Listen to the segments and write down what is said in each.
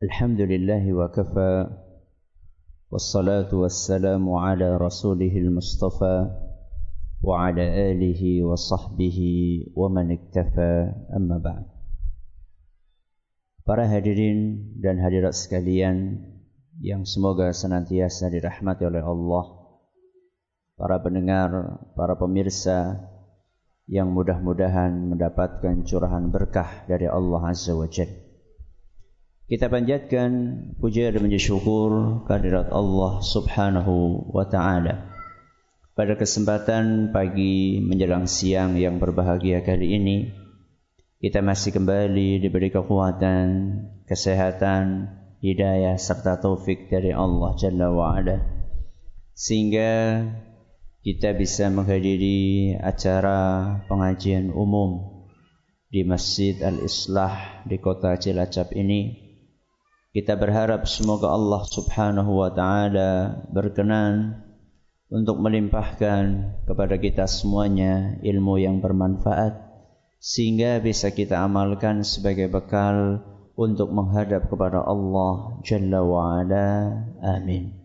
الحمد لله وكفى والصلاة والسلام على رسوله المصطفى وعلى آله وصحبه ومن اكتفى أما بعد Para hadirin dan hadirat sekalian yang semoga senantiasa dirahmati oleh Allah, para pendengar, para pemirsa yang mudah-mudahan mendapatkan curahan berkah dari Allah Azza wa Jalla. Kita panjatkan puja dan puji syukur kehadirat Allah Subhanahu wa taala. Pada kesempatan pagi menjelang siang yang berbahagia kali ini, kita masih kembali diberi kekuatan, kesehatan, hidayah serta taufik dari Allah Jalla wa ala. Sehingga kita bisa menghadiri acara pengajian umum di Masjid Al-Islah di kota Cilacap ini kita berharap semoga Allah Subhanahu wa taala berkenan untuk melimpahkan kepada kita semuanya ilmu yang bermanfaat sehingga bisa kita amalkan sebagai bekal untuk menghadap kepada Allah Jalla wa ala. Amin.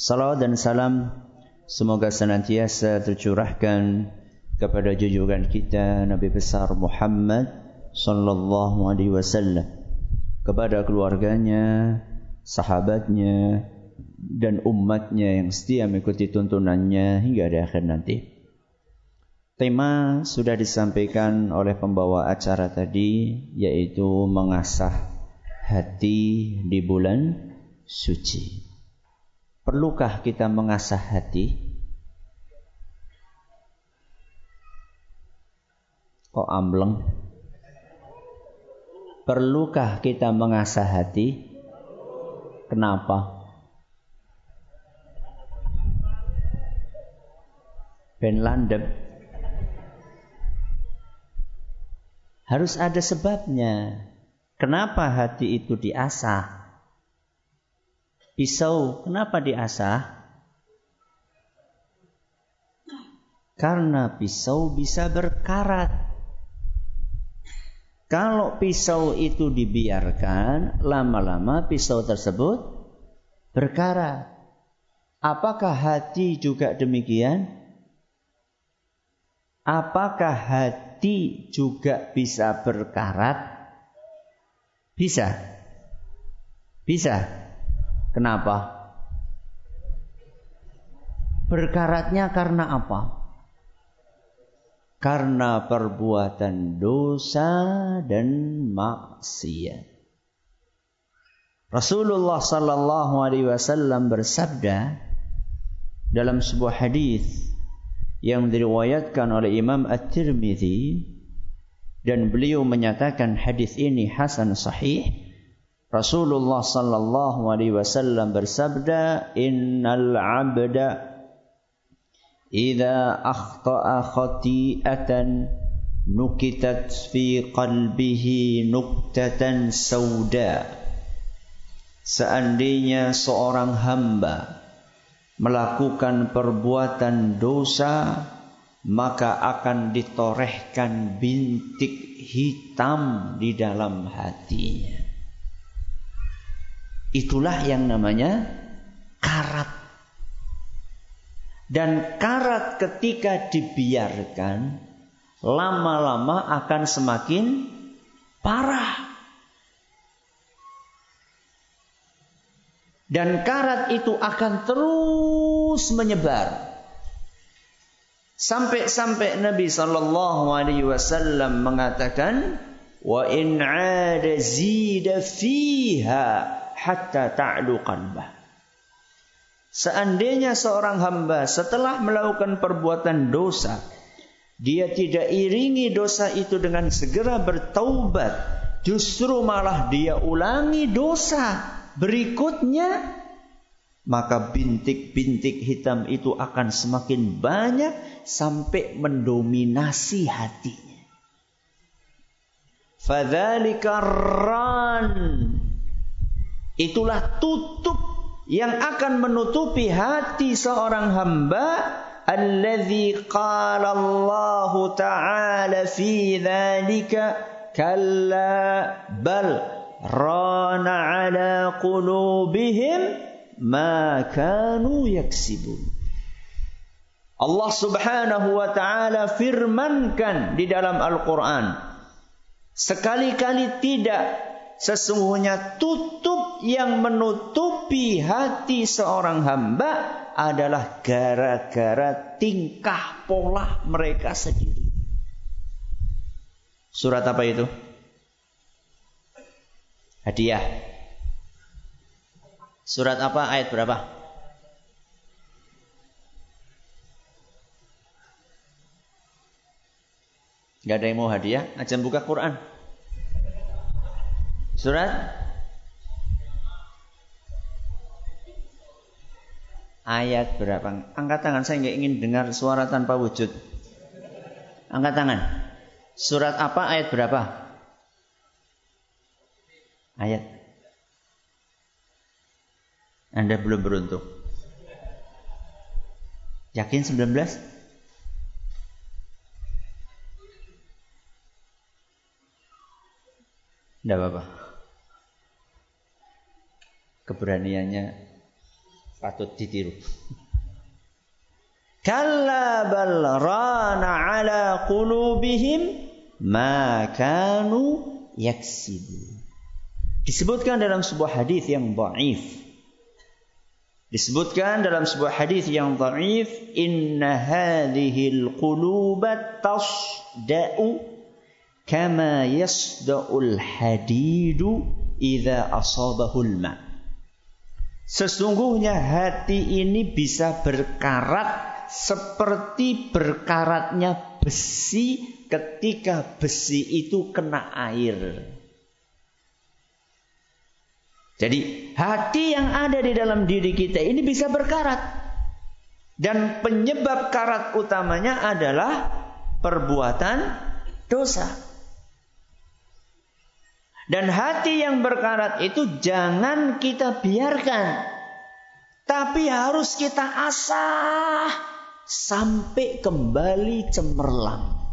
Salawat dan salam semoga senantiasa tercurahkan kepada junjungan kita Nabi besar Muhammad sallallahu alaihi wasallam kepada keluarganya, sahabatnya, dan umatnya yang setia mengikuti tuntunannya hingga di akhir nanti. Tema sudah disampaikan oleh pembawa acara tadi, yaitu mengasah hati di bulan suci. Perlukah kita mengasah hati? Kok ambleng? Perlukah kita mengasah hati? Kenapa? Ben landep. Harus ada sebabnya. Kenapa hati itu diasah? Pisau, kenapa diasah? Karena pisau bisa berkarat. Kalau pisau itu dibiarkan, lama-lama pisau tersebut berkarat. Apakah hati juga demikian? Apakah hati juga bisa berkarat? Bisa. Bisa. Kenapa? Berkaratnya karena apa? Karena perbuatan dosa dan maksiat. Rasulullah sallallahu alaihi wasallam bersabda dalam sebuah hadis yang diriwayatkan oleh Imam At-Tirmizi dan beliau menyatakan hadis ini hasan sahih Rasulullah sallallahu alaihi wasallam bersabda innal 'abda idza akhta'a khati'atan nukitat fi qalbihi nuktatan sauda seandainya seorang hamba melakukan perbuatan dosa maka akan ditorehkan bintik hitam di dalam hatinya. Itulah yang namanya karat dan karat ketika dibiarkan lama-lama akan semakin parah. Dan karat itu akan terus menyebar. Sampai-sampai Nabi sallallahu alaihi wasallam mengatakan, "Wa in 'ada zida fiha hatta ta'lu qalbah." Seandainya seorang hamba setelah melakukan perbuatan dosa, dia tidak iringi dosa itu dengan segera bertaubat, justru malah dia ulangi dosa berikutnya, maka bintik-bintik hitam itu akan semakin banyak sampai mendominasi hatinya. Fadzalika ran. Itulah tutup yang akan menutupi hati seorang hamba alladzi qala Allah taala fi dzalika kalla bal rana ala qulubihim ma kanu yaksibun. Allah Subhanahu wa taala firmankan di dalam Al-Qur'an sekali-kali tidak sesungguhnya tutup yang menutupi hati seorang hamba adalah gara-gara tingkah pola mereka sendiri. Surat apa itu? Hadiah. Surat apa? Ayat berapa? Gak ada yang mau hadiah? Ajam buka Quran. Surat ayat berapa? Angkat tangan, saya nggak ingin dengar suara tanpa wujud. Angkat tangan. Surat apa? Ayat berapa? Ayat. Anda belum beruntung. Yakin 19? Tidak apa-apa. Keberaniannya patut ditiru. Kalla bal rana ala qulubihim ma kanu yaksibu. Disebutkan dalam sebuah hadis yang dhaif Disebutkan dalam sebuah hadis yang dhaif, "Inna hadhil quluba tasda'u kama yasda'ul hadidu idza asabahul ma." Sesungguhnya hati ini bisa berkarat seperti berkaratnya besi ketika besi itu kena air. Jadi hati yang ada di dalam diri kita ini bisa berkarat. Dan penyebab karat utamanya adalah perbuatan dosa. Dan hati yang berkarat itu jangan kita biarkan. Tapi harus kita asah sampai kembali cemerlang.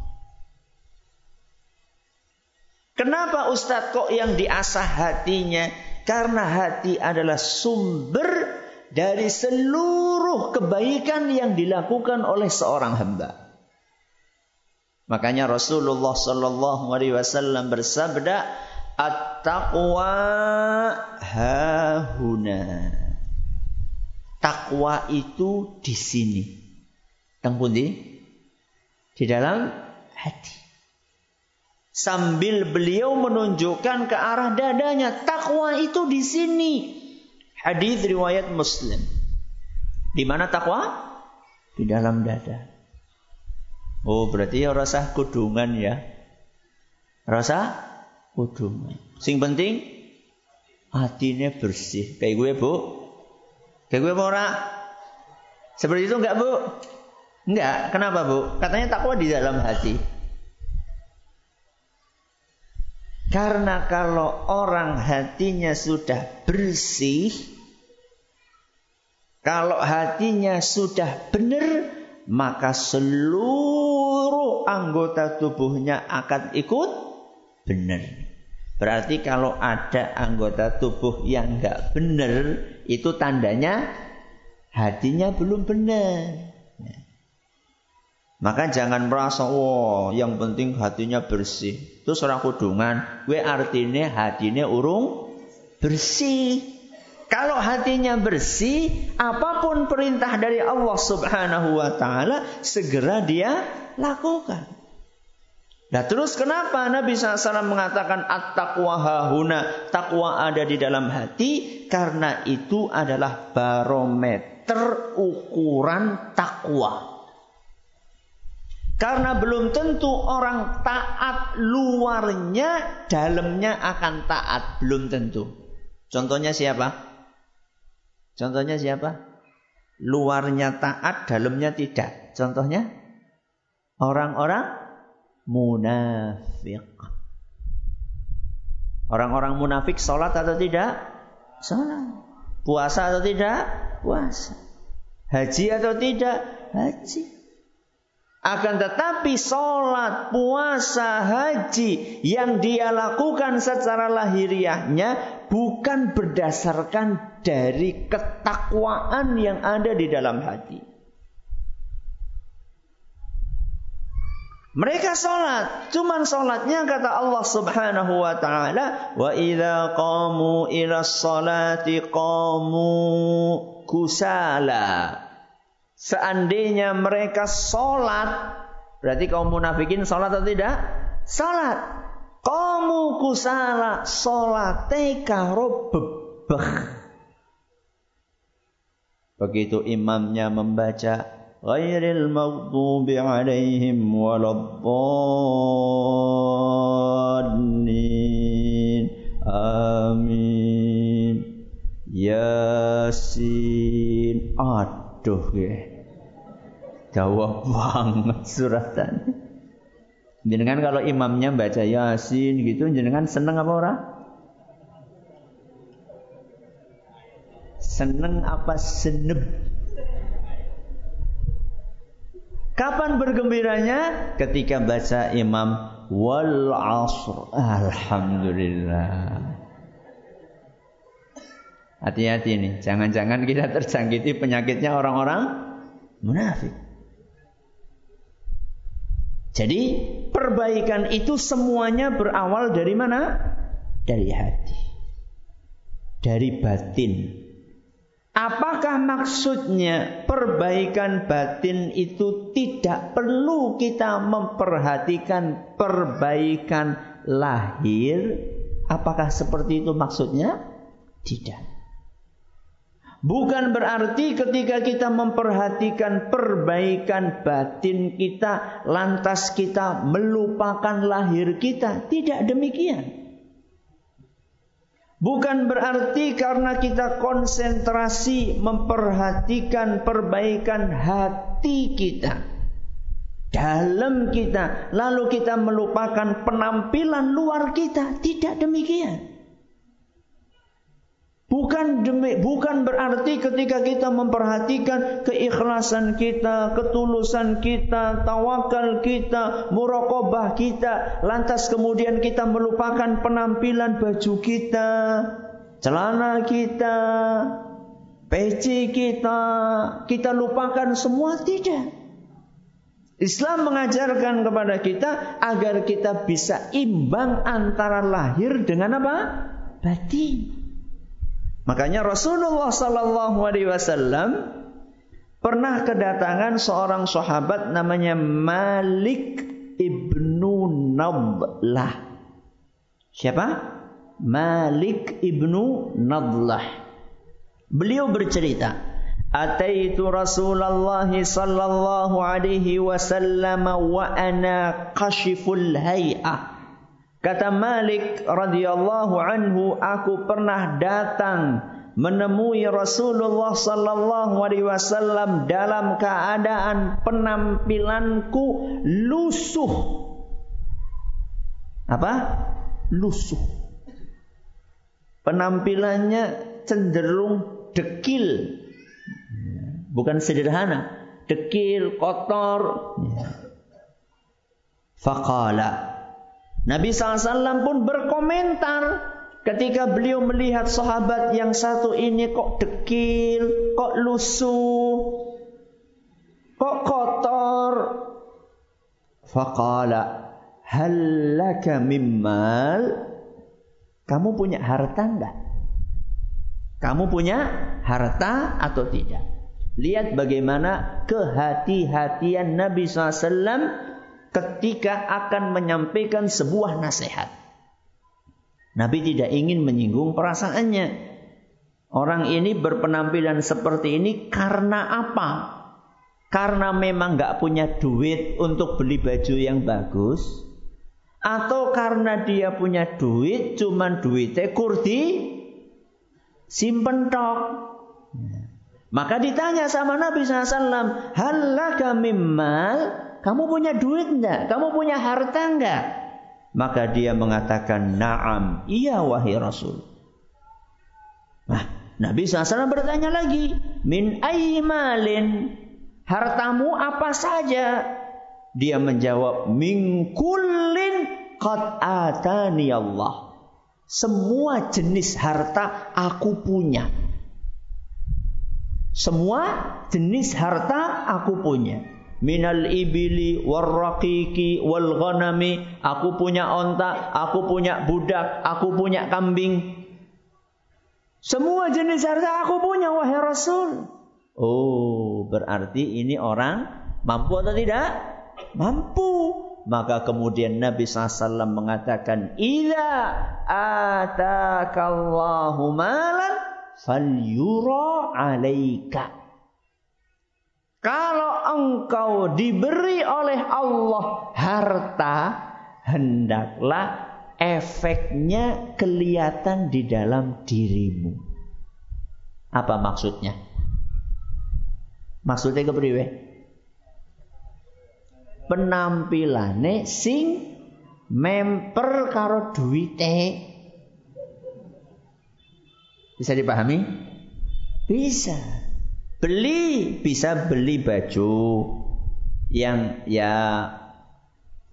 Kenapa Ustadz kok yang diasah hatinya karena hati adalah sumber dari seluruh kebaikan yang dilakukan oleh seorang hamba. Makanya Rasulullah Sallallahu Alaihi Wasallam bersabda, "At-taqwa hahuna." Takwa itu di sini. Tengpundi? Di dalam hati sambil beliau menunjukkan ke arah dadanya. Takwa itu di sini. Hadis riwayat Muslim. Di mana takwa? Di dalam dada. Oh, berarti ya rasa kudungan ya. Rasa kudungan. Sing penting hatinya bersih. Kayak gue, Bu. Kayak gue ora. Seperti itu enggak, Bu? Enggak. Kenapa, Bu? Katanya takwa di dalam hati. Karena kalau orang hatinya sudah bersih, kalau hatinya sudah benar, maka seluruh anggota tubuhnya akan ikut benar. Berarti kalau ada anggota tubuh yang enggak benar, itu tandanya hatinya belum benar. Maka jangan merasa, wah yang penting hatinya bersih. Itu seorang kudungan. Gue artinya hatinya urung bersih. Kalau hatinya bersih, apa pun perintah dari Allah Subhanahu wa taala segera dia lakukan. Nah terus kenapa Nabi SAW mengatakan at-taqwa hahuna, takwa ada di dalam hati karena itu adalah barometer ukuran takwa. Karena belum tentu orang taat luarnya, dalamnya akan taat. Belum tentu. Contohnya siapa? Contohnya siapa? Luarnya taat, dalamnya tidak. Contohnya? Orang-orang munafik. Orang-orang munafik sholat atau tidak? Sholat. Puasa atau tidak? Puasa. Haji atau tidak? Haji. Akan tetapi sholat, puasa, haji yang dia lakukan secara lahiriahnya bukan berdasarkan dari ketakwaan yang ada di dalam hati. Mereka sholat, cuman sholatnya kata Allah subhanahu wa ta'ala, wa idha qamu ila sholati qamu kusala. Seandainya mereka sholat, berarti kaum munafikin sholat atau tidak? Sholat. Kamu kusala sholat karo bebeh. Begitu imamnya membaca ghairil maghdubi alaihim waladdallin. Amin. Yasin. Aduh ya. Jawab banget suratan. Jenengan kalau imamnya baca Yasin gitu, jenengan seneng apa ora? Seneng apa seneb? Kapan bergembiranya? Ketika baca imam wal asr. Alhamdulillah. Hati-hati nih, jangan-jangan kita terjangkiti penyakitnya orang-orang munafik. Jadi perbaikan itu semuanya berawal dari mana? Dari hati. Dari batin. Apakah maksudnya perbaikan batin itu tidak perlu kita memperhatikan perbaikan lahir? Apakah seperti itu maksudnya? Tidak. Bukan berarti ketika kita memperhatikan perbaikan batin kita, lantas kita melupakan lahir kita. Tidak demikian. Bukan berarti karena kita konsentrasi memperhatikan perbaikan hati kita, dalam kita, lalu kita melupakan penampilan luar kita. Tidak demikian. Bukan demi, bukan berarti ketika kita memperhatikan keikhlasan kita, ketulusan kita, tawakal kita, murokobah kita, lantas kemudian kita melupakan penampilan baju kita, celana kita, peci kita, kita lupakan semua tidak. Islam mengajarkan kepada kita agar kita bisa imbang antara lahir dengan apa? Batin. Makanya Rasulullah sallallahu alaihi wasallam pernah kedatangan seorang sahabat namanya Malik ibnu Nadlah. Siapa? Malik ibnu Nadlah. Beliau bercerita, Ataitu Rasulullah sallallahu alaihi wasallam wa ana qashiful hay'ah. Kata Malik radhiyallahu anhu, aku pernah datang menemui Rasulullah sallallahu alaihi wasallam dalam keadaan penampilanku lusuh. Apa? Lusuh. Penampilannya cenderung dekil. Bukan sederhana, dekil, kotor. Faqala Nabi SAW pun berkomentar ketika beliau melihat sahabat yang satu ini kok dekil, kok lusuh, kok kotor. Faqala hal laka mimmal? Kamu punya harta enggak? Kamu punya harta atau tidak? Lihat bagaimana kehati-hatian Nabi SAW ketika akan menyampaikan sebuah nasihat. Nabi tidak ingin menyinggung perasaannya. Orang ini berpenampilan seperti ini karena apa? Karena memang nggak punya duit untuk beli baju yang bagus, atau karena dia punya duit, cuman duitnya kurdi simpen tok. Maka ditanya sama Nabi SAW, halaka mimmal kamu punya duit enggak? Kamu punya harta enggak? Maka dia mengatakan, Naam, iya wahai Rasul. Nah, Nabi SAW bertanya lagi, Min aymalin, hartamu apa saja? Dia menjawab, Min kullin qad atani Allah. Semua jenis harta aku punya. Semua jenis harta aku punya. Minal ibili warraqiqi wal ghanami. Aku punya onta, aku punya budak, aku punya kambing. Semua jenis harta aku punya wahai Rasul. Oh, berarti ini orang mampu atau tidak? Mampu. Maka kemudian Nabi SAW mengatakan, Ila atakallahu malan falyura alaika. Kalau engkau diberi oleh Allah harta, hendaklah efeknya kelihatan di dalam dirimu. Apa maksudnya? Maksudnya kepriwe? Penampilane sing memper karo duwite. Bisa dipahami? Bisa. Beli, bisa beli baju yang ya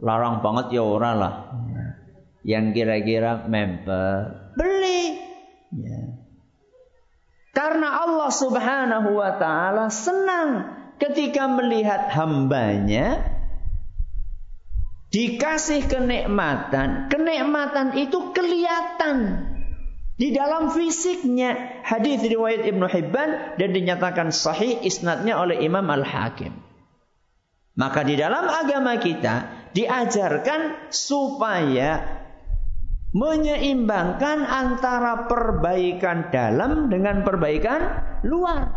larang banget ya ora lah. Yang kira-kira memper beli. Ya. Karena Allah Subhanahu wa taala senang ketika melihat hambanya dikasih kenikmatan, kenikmatan itu kelihatan di dalam fisiknya hadis riwayat Ibnu Hibban dan dinyatakan sahih isnadnya oleh Imam Al-Hakim. Maka di dalam agama kita diajarkan supaya menyeimbangkan antara perbaikan dalam dengan perbaikan luar.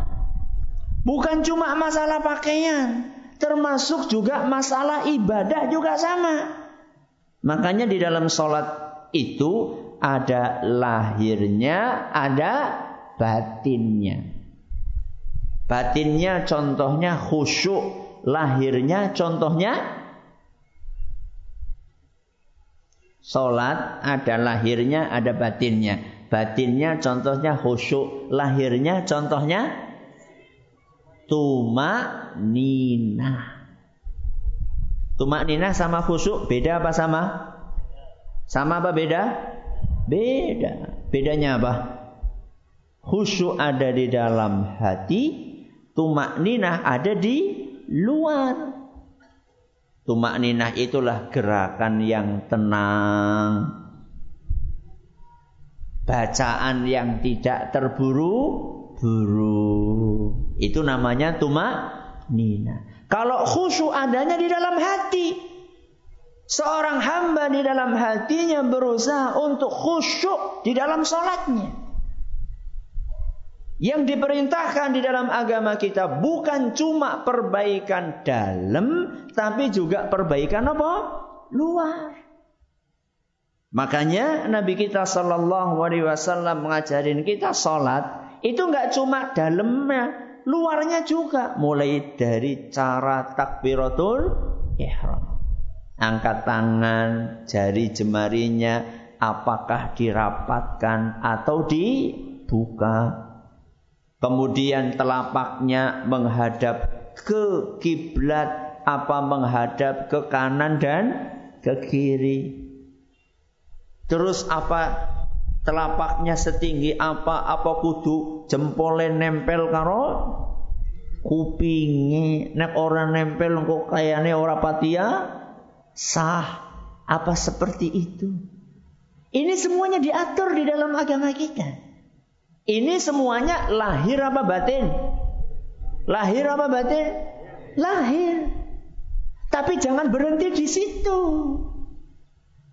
Bukan cuma masalah pakaian, termasuk juga masalah ibadah juga sama. Makanya di dalam sholat itu ada lahirnya, ada batinnya. Batinnya contohnya khusyuk, lahirnya contohnya Salat ada lahirnya, ada batinnya. Batinnya contohnya khusyuk, lahirnya contohnya tuma nina. Tuma nina sama khusyuk beda apa sama? Sama apa beda? Beda. Bedanya apa? Khusyuk ada di dalam hati, tumak ninah ada di luar. Tumak ninah itulah gerakan yang tenang. Bacaan yang tidak terburu-buru. Itu namanya tumak ninah. Kalau khusyuk adanya di dalam hati, Seorang hamba di dalam hatinya berusaha untuk khusyuk di dalam sholatnya. Yang diperintahkan di dalam agama kita bukan cuma perbaikan dalam, tapi juga perbaikan apa? Luar. Makanya Nabi kita Shallallahu Alaihi Wasallam mengajarin kita sholat itu nggak cuma dalamnya, luarnya juga. Mulai dari cara takbiratul ihram angkat tangan, jari jemarinya apakah dirapatkan atau dibuka. Kemudian telapaknya menghadap ke kiblat apa menghadap ke kanan dan ke kiri. Terus apa telapaknya setinggi apa apa kudu jempolnya nempel karo kupingi nek orang nempel kok kayane ora patia sah. Apa seperti itu? Ini semuanya diatur di dalam agama kita. Ini semuanya lahir apa batin? Lahir apa batin? Lahir. Tapi jangan berhenti di situ.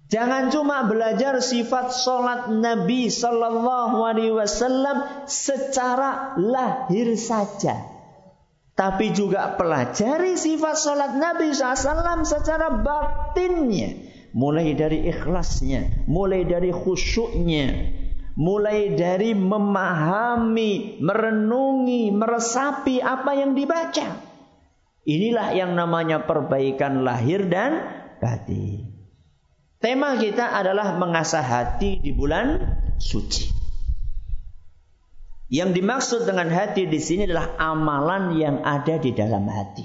Jangan cuma belajar sifat solat Nabi Sallallahu Alaihi Wasallam secara lahir saja. Tapi juga pelajari sifat salat Nabi SAW secara batinnya. Mulai dari ikhlasnya, mulai dari khusyuknya, mulai dari memahami, merenungi, meresapi apa yang dibaca. Inilah yang namanya perbaikan lahir dan batin. Tema kita adalah mengasah hati di bulan suci. Yang dimaksud dengan hati di sini adalah amalan yang ada di dalam hati.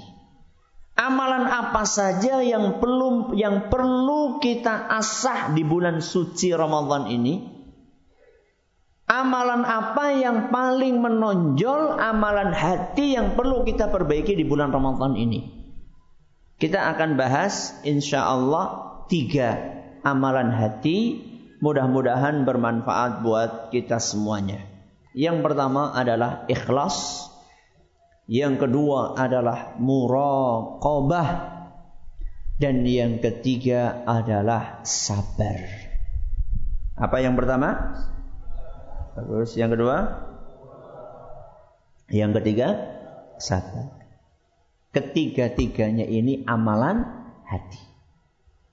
Amalan apa saja yang perlu yang perlu kita asah di bulan suci Ramadan ini? Amalan apa yang paling menonjol amalan hati yang perlu kita perbaiki di bulan Ramadan ini? Kita akan bahas insya Allah tiga amalan hati mudah-mudahan bermanfaat buat kita semuanya. Yang pertama adalah ikhlas. Yang kedua adalah muraqabah. Dan yang ketiga adalah sabar. Apa yang pertama? Bagus. Yang kedua? Yang ketiga? Sabar. Ketiga-tiganya ini amalan hati.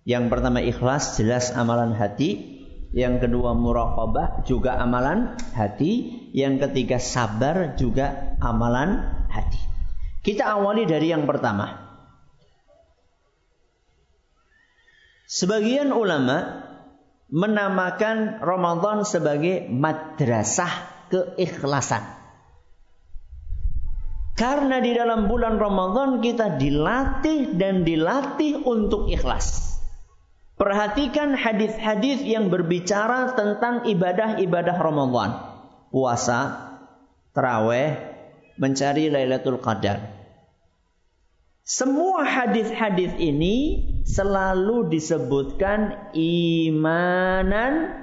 Yang pertama ikhlas, jelas amalan hati. Yang kedua muraqabah, juga amalan hati. Yang ketiga sabar, juga amalan hati. Kita awali dari yang pertama. Sebagian ulama menamakan Ramadan sebagai madrasah keikhlasan. Karena di dalam bulan Ramadan kita dilatih dan dilatih untuk ikhlas. Perhatikan hadis-hadis yang berbicara tentang ibadah-ibadah Ramadan. Puasa, terawih, mencari Lailatul Qadar. Semua hadis-hadis ini selalu disebutkan imanan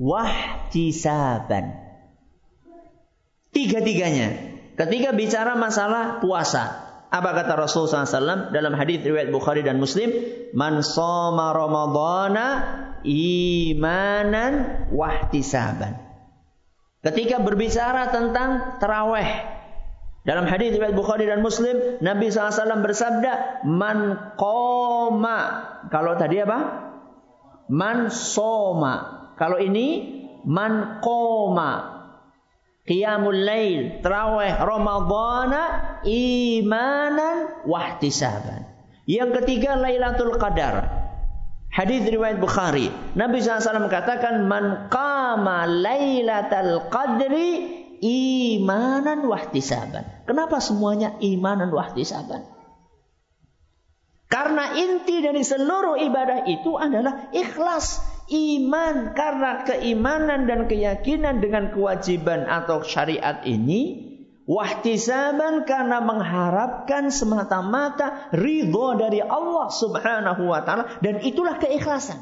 wahtisaban. Tiga-tiganya. Ketika bicara masalah puasa, apa kata Rasul SAW dalam hadis riwayat Bukhari dan Muslim? Man soma Ramadana imanan wahtisaban. Ketika berbicara tentang terawih, dalam hadis riwayat Bukhari dan Muslim, Nabi SAW bersabda, "Man koma." Kalau tadi apa? Man soma. Kalau ini man koma. Qiyamul lail, terawih Ramadana imanan wahtisaban. Yang ketiga Lailatul Qadar. Hadis riwayat Bukhari. Nabi SAW katakan man qama Lailatul Qadri imanan wahtisaban. Kenapa semuanya imanan wahtisaban? Karena inti dari seluruh ibadah itu adalah ikhlas, iman. Karena keimanan dan keyakinan dengan kewajiban atau syariat ini wahtisaban karena mengharapkan semata-mata ridho dari Allah Subhanahu wa taala dan itulah keikhlasan.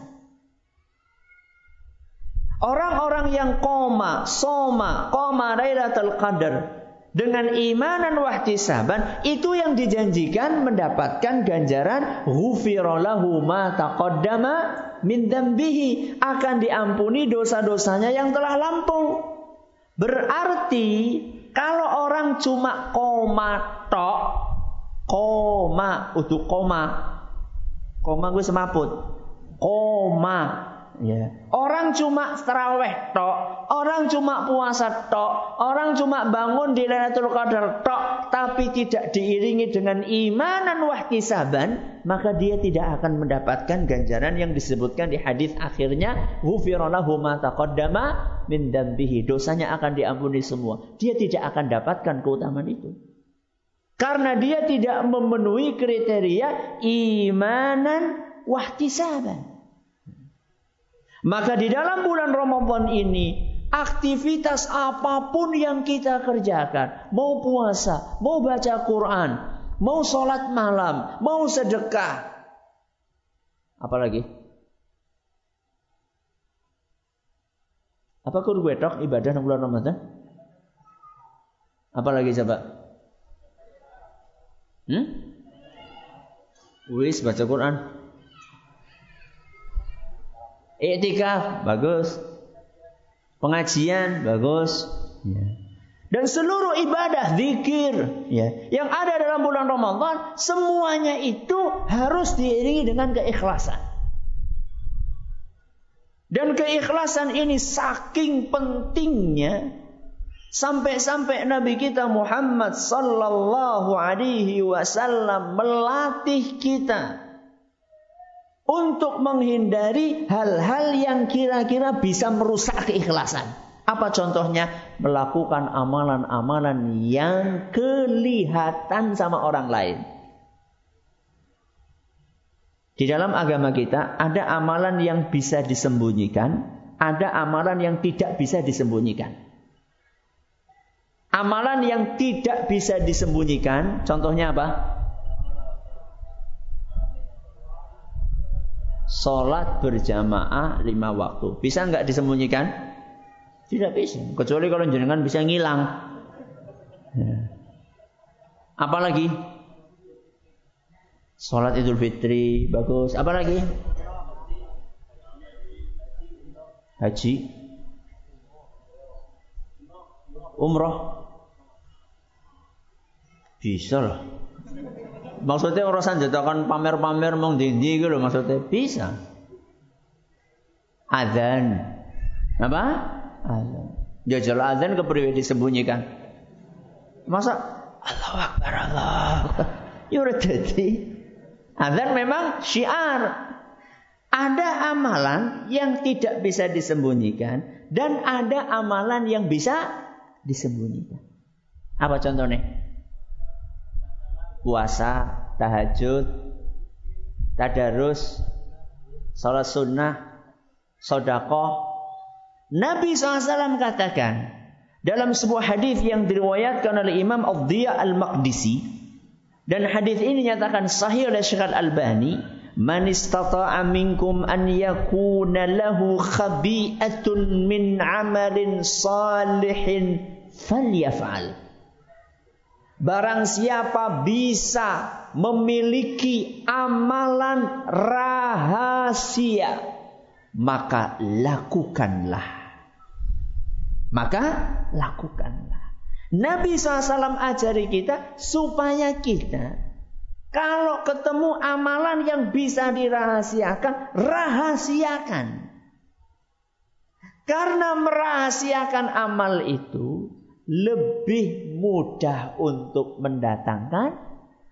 Orang-orang yang koma, soma, koma Lailatul Qadar dengan imanan wahtisaban itu yang dijanjikan mendapatkan ganjaran ghufirallahu ma taqaddama min dambihi akan diampuni dosa-dosanya yang telah lampau. Berarti kalau orang cuma koma tok, koma untuk koma, koma gue semaput, koma Ya. Orang cuma terawih tok, orang cuma puasa tok, orang cuma bangun di Lailatul Qadar tok, tapi tidak diiringi dengan imanan wahtisaban, maka dia tidak akan mendapatkan ganjaran yang disebutkan di hadis akhirnya, "Ghufirallahu ma taqaddama min dambihi." Dosanya akan diampuni semua. Dia tidak akan dapatkan keutamaan itu. Karena dia tidak memenuhi kriteria imanan wahtisaban. Maka di dalam bulan Ramadan ini aktivitas apa pun yang kita kerjakan, mau puasa, mau baca Quran, mau sholat malam, mau sedekah, apalagi? Apa kur gue tok ibadah di bulan Ramadan? Apalagi coba? Hmm? Wis baca Quran. Iktikaf bagus. Pengajian bagus. Ya. Dan seluruh ibadah zikir ya, yang ada dalam bulan Ramadan semuanya itu harus diiringi dengan keikhlasan. Dan keikhlasan ini saking pentingnya sampai-sampai Nabi kita Muhammad sallallahu alaihi wasallam melatih kita untuk menghindari hal-hal yang kira-kira bisa merusak keikhlasan. Apa contohnya? Melakukan amalan-amalan yang kelihatan sama orang lain. Di dalam agama kita ada amalan yang bisa disembunyikan, ada amalan yang tidak bisa disembunyikan. Amalan yang tidak bisa disembunyikan, contohnya apa? Sholat berjamaah lima waktu. Bisa nggak disembunyikan? Tidak bisa. Kecuali kalau jenengan bisa ngilang. Ya. Apalagi? Sholat Idul Fitri bagus. Apa lagi? Haji. Umroh. Bisa lah. Maksudnya orang sanjatakan pamer-pamer mong dindi gitu maksudnya bisa. Adzan. Apa? Adzan. Jajal adzan kepriwe disembunyikan. Masa Allah Akbar Allah. Ya jadi Azan memang syiar. Ada amalan yang tidak bisa disembunyikan dan ada amalan yang bisa disembunyikan. Apa contohnya? Puasa, tahajud, tadarus, salat sunnah, sodakoh. Nabi SAW katakan dalam sebuah hadis yang diriwayatkan oleh Imam Abdiyah Al-Maqdisi dan hadis ini nyatakan sahih oleh Syekh Al-Albani, "Man istata'a minkum an yakuna lahu khabi'atun min 'amalin salihin falyaf'al." Barang siapa bisa memiliki amalan rahasia, maka lakukanlah. Maka lakukanlah. Nabi SAW ajari kita supaya kita kalau ketemu amalan yang bisa dirahasiakan, rahasiakan. Karena merahasiakan amal itu lebih mudah untuk mendatangkan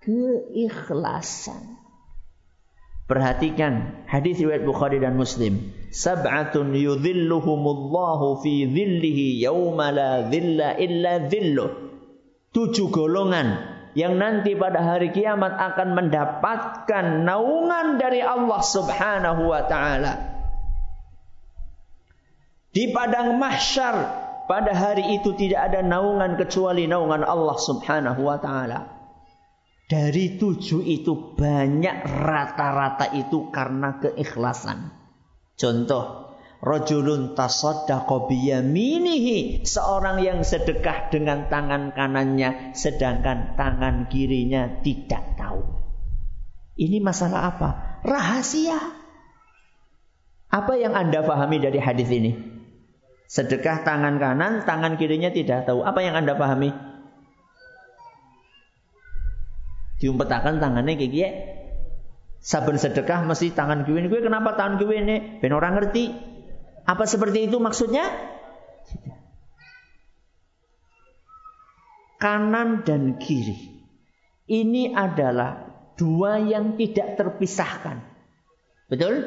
keikhlasan. Perhatikan hadis riwayat Bukhari dan Muslim. Sab'atun yudhilluhumullahu fi dhillihi yawma la dhilla illa dhilluh. Tujuh golongan yang nanti pada hari kiamat akan mendapatkan naungan dari Allah Subhanahu wa taala. Di padang mahsyar pada hari itu tidak ada naungan kecuali naungan Allah Subhanahu wa taala. Dari tujuh itu banyak rata-rata itu karena keikhlasan. Contoh, rojulun tasaddaqa biyaminihi, seorang yang sedekah dengan tangan kanannya sedangkan tangan kirinya tidak tahu. Ini masalah apa? Rahasia. Apa yang Anda pahami dari hadis ini? Sedekah tangan kanan, tangan kirinya tidak tahu. Apa yang Anda pahami? diumpetakan tangannya kayak gini. Saben sedekah mesti tangan kiri ini. kenapa tangan kiri ini? Ben orang ngerti. Apa seperti itu maksudnya? Kanan dan kiri. Ini adalah dua yang tidak terpisahkan. Betul?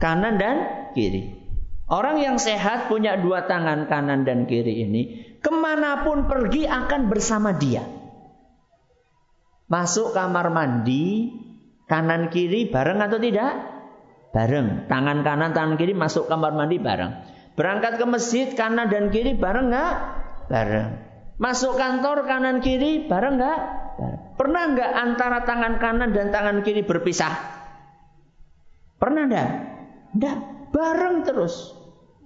Kanan dan kiri. Orang yang sehat punya dua tangan kanan dan kiri ini. Ke mana pun pergi akan bersama dia. Masuk kamar mandi, kanan kiri bareng atau tidak? Bareng. Tangan kanan, tangan kiri masuk kamar mandi bareng. Berangkat ke masjid kanan dan kiri bareng nggak? Bareng. Masuk kantor kanan kiri bareng nggak? Pernah nggak antara tangan kanan dan tangan kiri berpisah? Pernah nggak? Nggak. Bareng terus.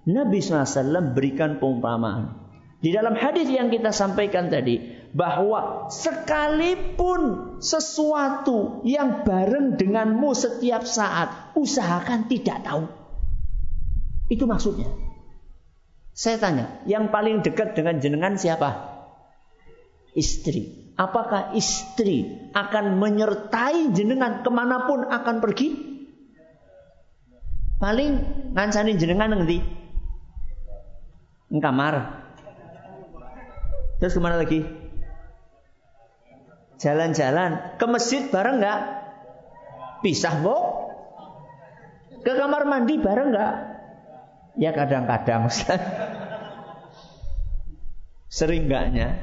Nabi SAW berikan perumpamaan. Di dalam hadis yang kita sampaikan tadi, bahwa sekalipun sesuatu yang bareng denganmu setiap saat, usahakan tidak tahu. Itu maksudnya. Saya tanya, yang paling dekat dengan jenengan siapa? Istri. Apakah istri akan menyertai jenengan ke mana pun akan pergi? Paling ngancani jenengan nanti. Kamar. Terus ke mana lagi? jalan-jalan ke masjid bareng nggak? Pisah bu? Ke kamar mandi bareng nggak? Ya kadang-kadang Sering enggaknya.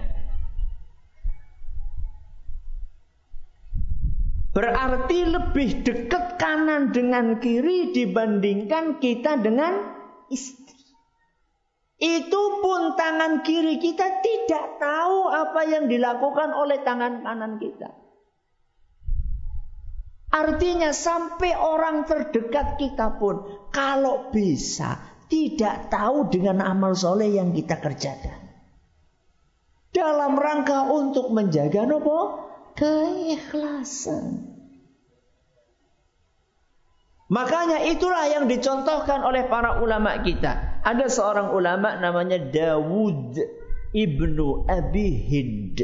Berarti lebih dekat kanan dengan kiri dibandingkan kita dengan istri. Itu pun tangan kiri kita tidak tahu apa yang dilakukan oleh tangan kanan kita. Artinya sampai orang terdekat kita pun kalau bisa tidak tahu dengan amal soleh yang kita kerjakan. Dalam rangka untuk menjaga nopo keikhlasan. Makanya itulah yang dicontohkan oleh para ulama kita. Ada seorang ulama namanya Dawud ibnu Abi Hind.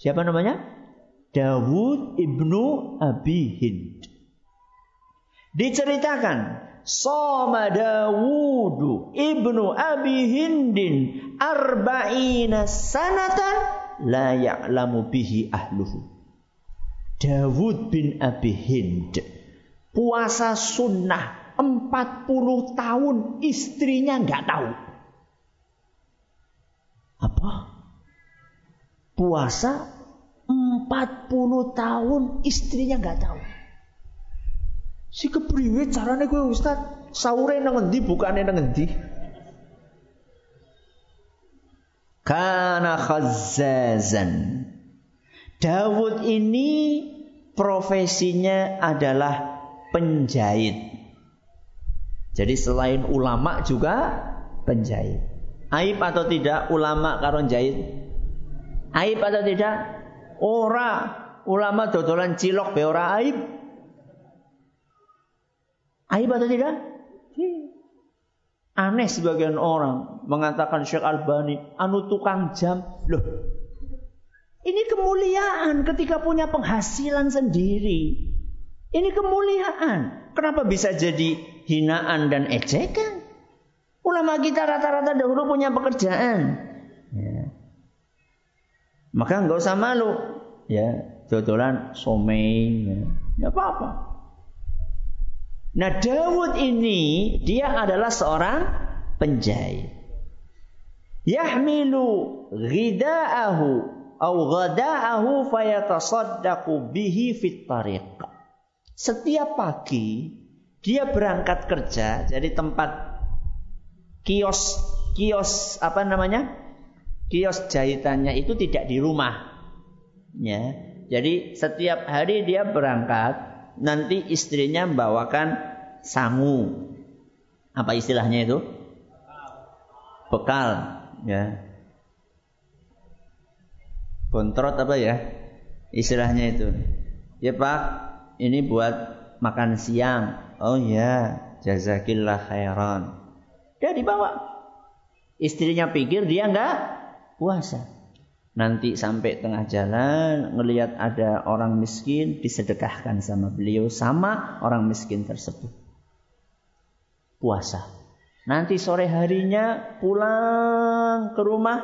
Siapa namanya? Dawud ibnu Abi Hind. Diceritakan Dawud ibnu Abi Hindin arba'ina sanatan la ya'lamu bihi ahluhu. Dawud bin Abi Hind puasa sunnah 40 tahun istrinya nggak tahu. Apa? Puasa 40 tahun istrinya nggak tahu. Si kepriwe carane kowe Ustaz? Saure nang endi bukane nang endi? Kana khazzazan. Dawud ini profesinya adalah penjahit. Jadi selain ulama juga penjahit. Aib atau tidak ulama karo jahit? Aib atau tidak? Ora ulama dodolan cilok be ora aib. Aib atau tidak? Aneh sebagian orang mengatakan Syekh Albani anu tukang jam. Loh, ini kemuliaan ketika punya penghasilan sendiri. Ini kemuliaan. Kenapa bisa jadi hinaan dan ejekan? Ulama kita rata-rata dahulu punya pekerjaan. Ya. Maka nggak usah malu. Ya, dodolan somei. Ya, ya apa-apa. Nah Dawud ini dia adalah seorang penjahit. Yahmilu ghida'ahu au ghada'ahu fayatasaddaqu bihi fit tariq. Setiap pagi dia berangkat kerja, jadi tempat kios kios apa namanya? Kios jahitannya itu tidak di rumah. Ya. Jadi setiap hari dia berangkat, nanti istrinya membawakan sangu. Apa istilahnya itu? Bekal, ya. Bontrot apa ya? Istilahnya itu. Ya Pak, ini buat makan siang. Oh ya, jazakillah khairan. Dia dibawa. Istrinya pikir dia enggak puasa. Nanti sampai tengah jalan ngelihat ada orang miskin disedekahkan sama beliau sama orang miskin tersebut. Puasa. Nanti sore harinya pulang ke rumah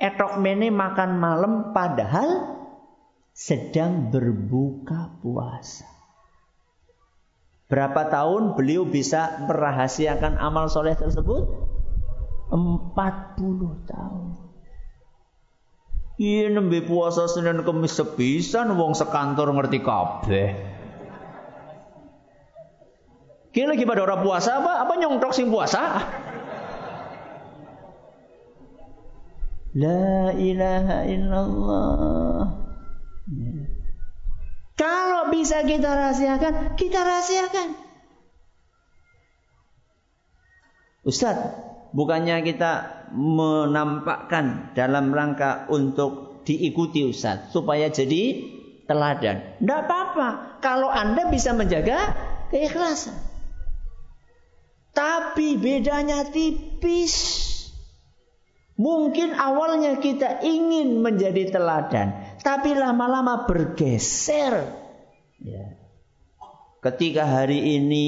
etok mene makan malam padahal sedang berbuka puasa. Berapa tahun beliau bisa merahasiakan amal soleh tersebut? 40 tahun. Iya nembe puasa Senin Kamis sepisan wong sekantor ngerti kabeh. Kira lagi pada orang puasa apa? Apa nyongtok sing puasa? La ilaha illallah. Kalau bisa kita rahasiakan, kita rahasiakan. Ustadz, bukannya kita menampakkan dalam rangka untuk diikuti Ustadz supaya jadi teladan. Tidak apa-apa kalau Anda bisa menjaga keikhlasan. Tapi bedanya tipis. Mungkin awalnya kita ingin menjadi teladan, tapi lama-lama bergeser. Ya. Ketika hari ini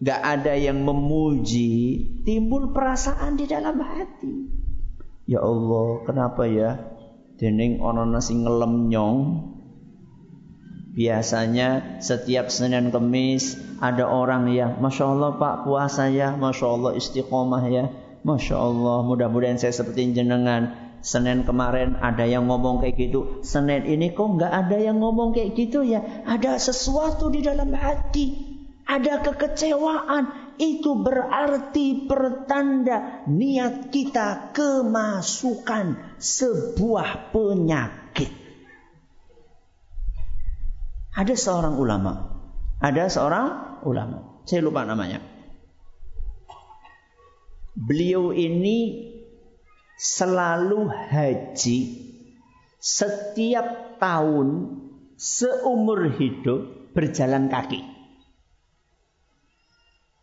gak ada yang memuji, timbul perasaan di dalam hati. Ya Allah, kenapa ya? Dening ono nasi ngelem nyong. Biasanya setiap Senin Kemis ada orang yang Masya Allah Pak puasa ya, Masya Allah istiqomah ya, Masya Allah mudah-mudahan saya seperti jenengan Senin kemarin ada yang ngomong kayak gitu. Senin ini kok nggak ada yang ngomong kayak gitu ya. Ada sesuatu di dalam hati. Ada kekecewaan. Itu berarti pertanda niat kita kemasukan sebuah penyakit. Ada seorang ulama. Ada seorang ulama. Saya lupa namanya. Beliau ini selalu haji setiap tahun seumur hidup berjalan kaki.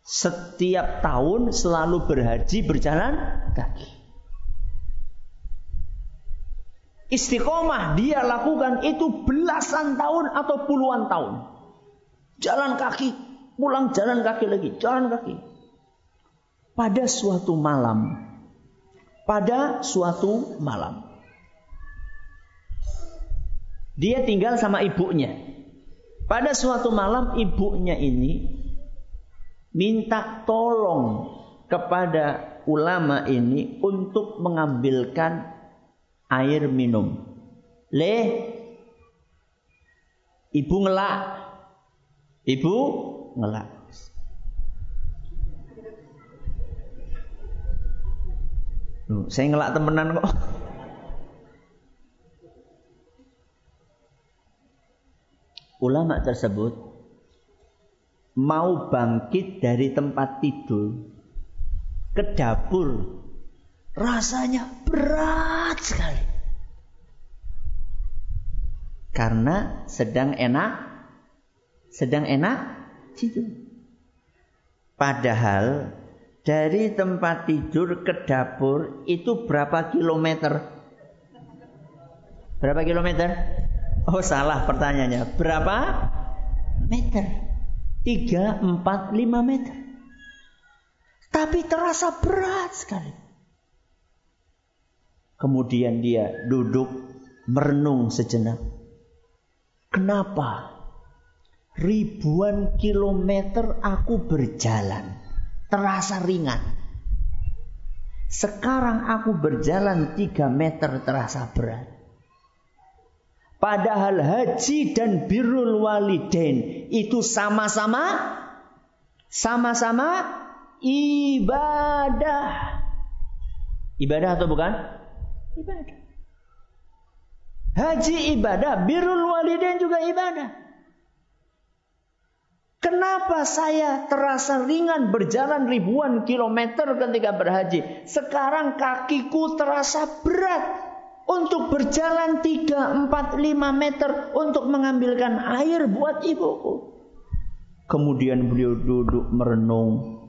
Setiap tahun selalu berhaji berjalan kaki. Istiqomah dia lakukan itu belasan tahun atau puluhan tahun. Jalan kaki, pulang jalan kaki lagi, jalan kaki. Pada suatu malam, pada suatu malam. Dia tinggal sama ibunya. Pada suatu malam ibunya ini minta tolong kepada ulama ini untuk mengambilkan air minum. Leh, ibu ngelak. Ibu ngelak. Saya ngelak temenan kok. Ulama tersebut mau bangkit dari tempat tidur ke dapur. Rasanya berat sekali. Karena sedang enak, sedang enak tidur. Padahal dari tempat tidur ke dapur itu berapa kilometer? Berapa kilometer? Oh salah pertanyaannya. Berapa meter? 3, 4, 5 meter. Tapi terasa berat sekali. Kemudian dia duduk merenung sejenak. Kenapa? Ribuan kilometer aku berjalan terasa ringan. Sekarang aku berjalan tiga meter terasa berat. Padahal haji dan birrul walidain itu sama-sama sama-sama ibadah. Ibadah atau bukan? Ibadah. Haji ibadah, birrul walidain juga ibadah. Kenapa saya terasa ringan berjalan ribuan kilometer ketika berhaji? Sekarang kakiku terasa berat untuk berjalan 3, 4, 5 meter untuk mengambilkan air buat ibuku. Kemudian beliau duduk merenung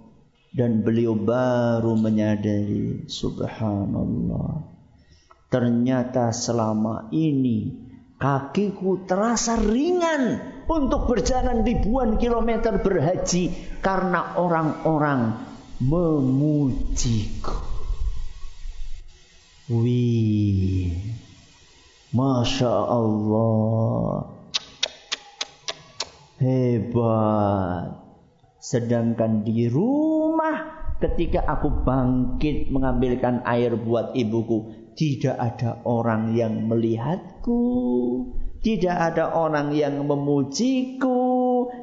dan beliau baru menyadari subhanallah. Ternyata selama ini kakiku terasa ringan untuk berjalan ribuan kilometer berhaji karena orang-orang memujiku. Wih, masya Allah, hebat. Sedangkan di rumah ketika aku bangkit mengambilkan air buat ibuku, tidak ada orang yang melihatku. Tidak ada orang yang memujiku,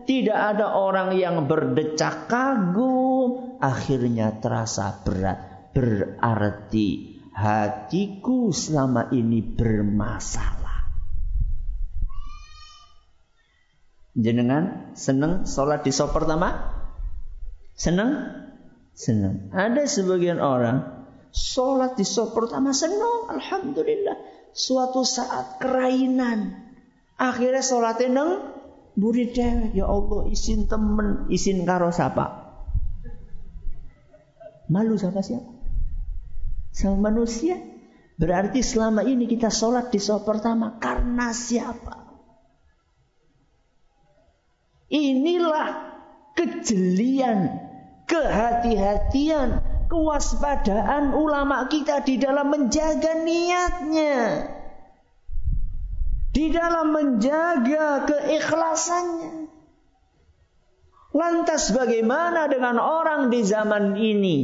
tidak ada orang yang berdecak kagum. Akhirnya terasa berat. Berarti hatiku selama ini bermasalah. Jenengan seneng sholat di sop pertama? Seneng? Seneng. Ada sebagian orang sholat di sop pertama seneng. Alhamdulillah. Suatu saat kerainan Akhirnya sholatnya neng buri. Ya Allah izin temen, izin karo siapa? Malu sama siapa? Sama manusia. Berarti selama ini kita sholat di sholat pertama karena siapa? Inilah kejelian, kehati-hatian, kewaspadaan ulama kita di dalam menjaga niatnya di dalam menjaga keikhlasannya. Lantas bagaimana dengan orang di zaman ini?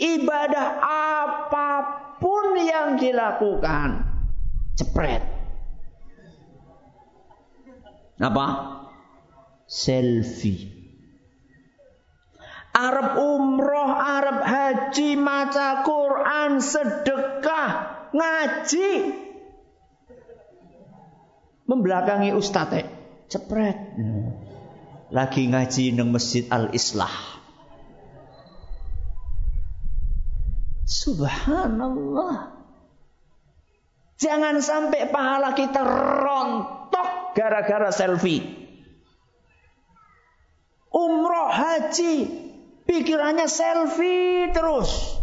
Ibadah apa pun yang dilakukan. Cepret. Apa? Selfie. Arab umroh, Arab haji, maca Quran, sedekah, ngaji. Membelakangi ustadz, cepret. Lagi ngaji neng masjid al-islah. Subhanallah. Jangan sampai pahala kita rontok gara-gara selfie. Umroh haji, pikirannya selfie terus.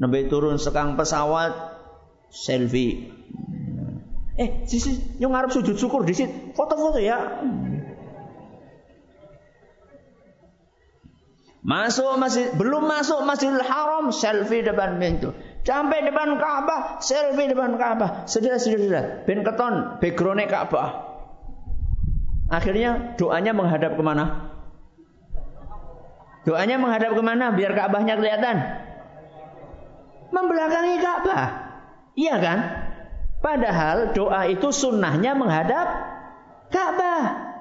Nabi turun sekang pesawat, selfie. Eh, sisi nyung arep sujud syukur di situ, foto-foto ya. Masuk masjid, belum masuk Masjidil Haram, selfie depan pintu. Sampai depan Ka'bah, selfie depan Ka'bah. Sudah. Ben keton, backgroundnya Ka'bah. Akhirnya doanya menghadap ke mana? Doanya menghadap ke mana biar Ka'bahnya kelihatan? Membelakangi Ka'bah. Iya kan? Padahal doa itu sunnahnya menghadap Ka'bah.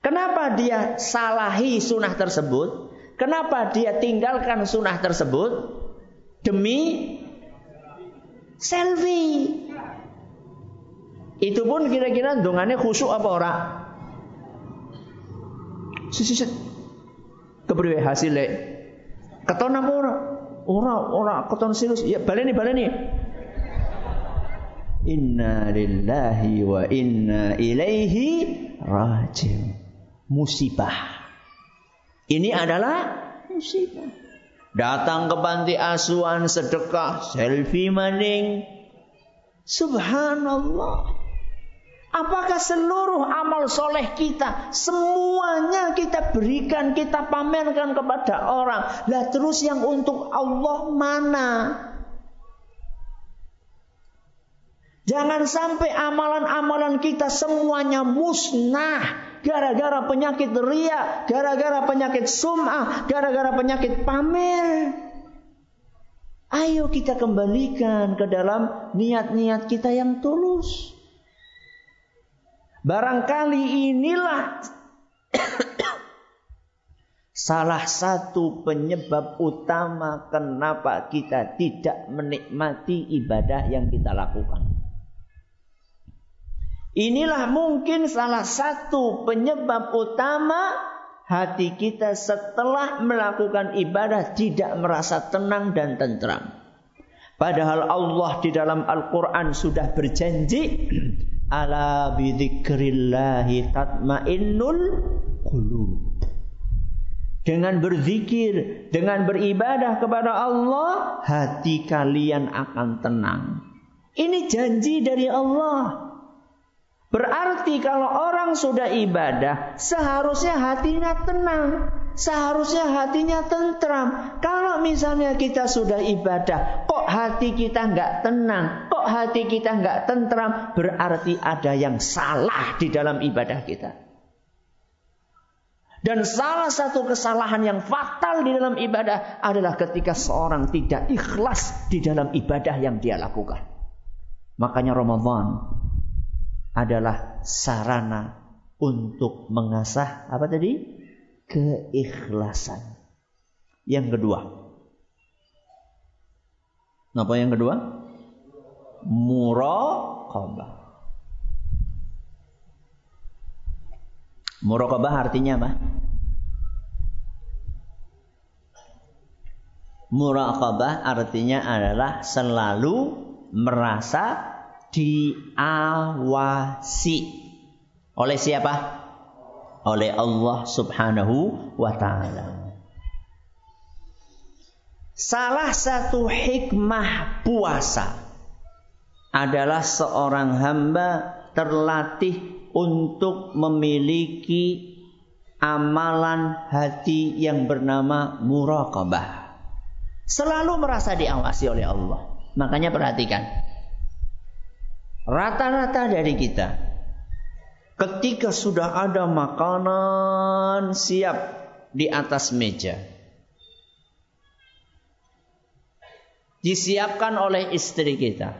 Kenapa dia salahi sunnah tersebut? Kenapa dia tinggalkan sunnah tersebut? Demi selfie. Itu pun kira-kira dongannya khusyuk apa ora? Sisi kepriwe hasilnya? Keton apa ora? Ora, ora keton serius. Ya baleni baleni. Inna lillahi wa inna ilaihi rajiun musibah. Ini adalah musibah. Datang ke panti asuhan sedekah, selfie maning. Subhanallah. Apakah seluruh amal soleh kita semuanya kita berikan, kita pamerkan kepada orang? Lah terus yang untuk Allah mana? Jangan sampai amalan-amalan kita semuanya musnah gara-gara penyakit ria, gara-gara penyakit sum'ah, gara-gara penyakit pamer. Ayo kita kembalikan ke dalam niat-niat kita yang tulus. Barangkali inilah salah satu penyebab utama kenapa kita tidak menikmati ibadah yang kita lakukan. Inilah mungkin salah satu penyebab utama hati kita setelah melakukan ibadah tidak merasa tenang dan tentram. Padahal Allah di dalam Al-Quran sudah berjanji Ala bidzikrillahi tatmainnul qulub. Dengan berzikir, dengan beribadah kepada Allah, hati kalian akan tenang. Ini janji dari Allah. Berarti kalau orang sudah ibadah, seharusnya hatinya tenang, seharusnya hatinya tentram. Kalau misalnya kita sudah ibadah, kok hati kita nggak tenang, kok hati kita nggak tentram, berarti ada yang salah di dalam ibadah kita. Dan salah satu kesalahan yang fatal di dalam ibadah adalah ketika seorang tidak ikhlas di dalam ibadah yang dia lakukan. Makanya Ramadan adalah sarana untuk mengasah apa tadi? Keikhlasan. Yang kedua. Apa yang kedua? Muraqabah. Muraqabah artinya apa? Muraqabah artinya adalah selalu merasa diawasi oleh siapa? Oleh Allah Subhanahu wa taala. Salah satu hikmah puasa adalah seorang hamba terlatih untuk memiliki amalan hati yang bernama muraqabah. Selalu merasa diawasi oleh Allah. Makanya perhatikan. Rata-rata dari kita ketika sudah ada makanan siap di atas meja. disiapkan oleh istri kita.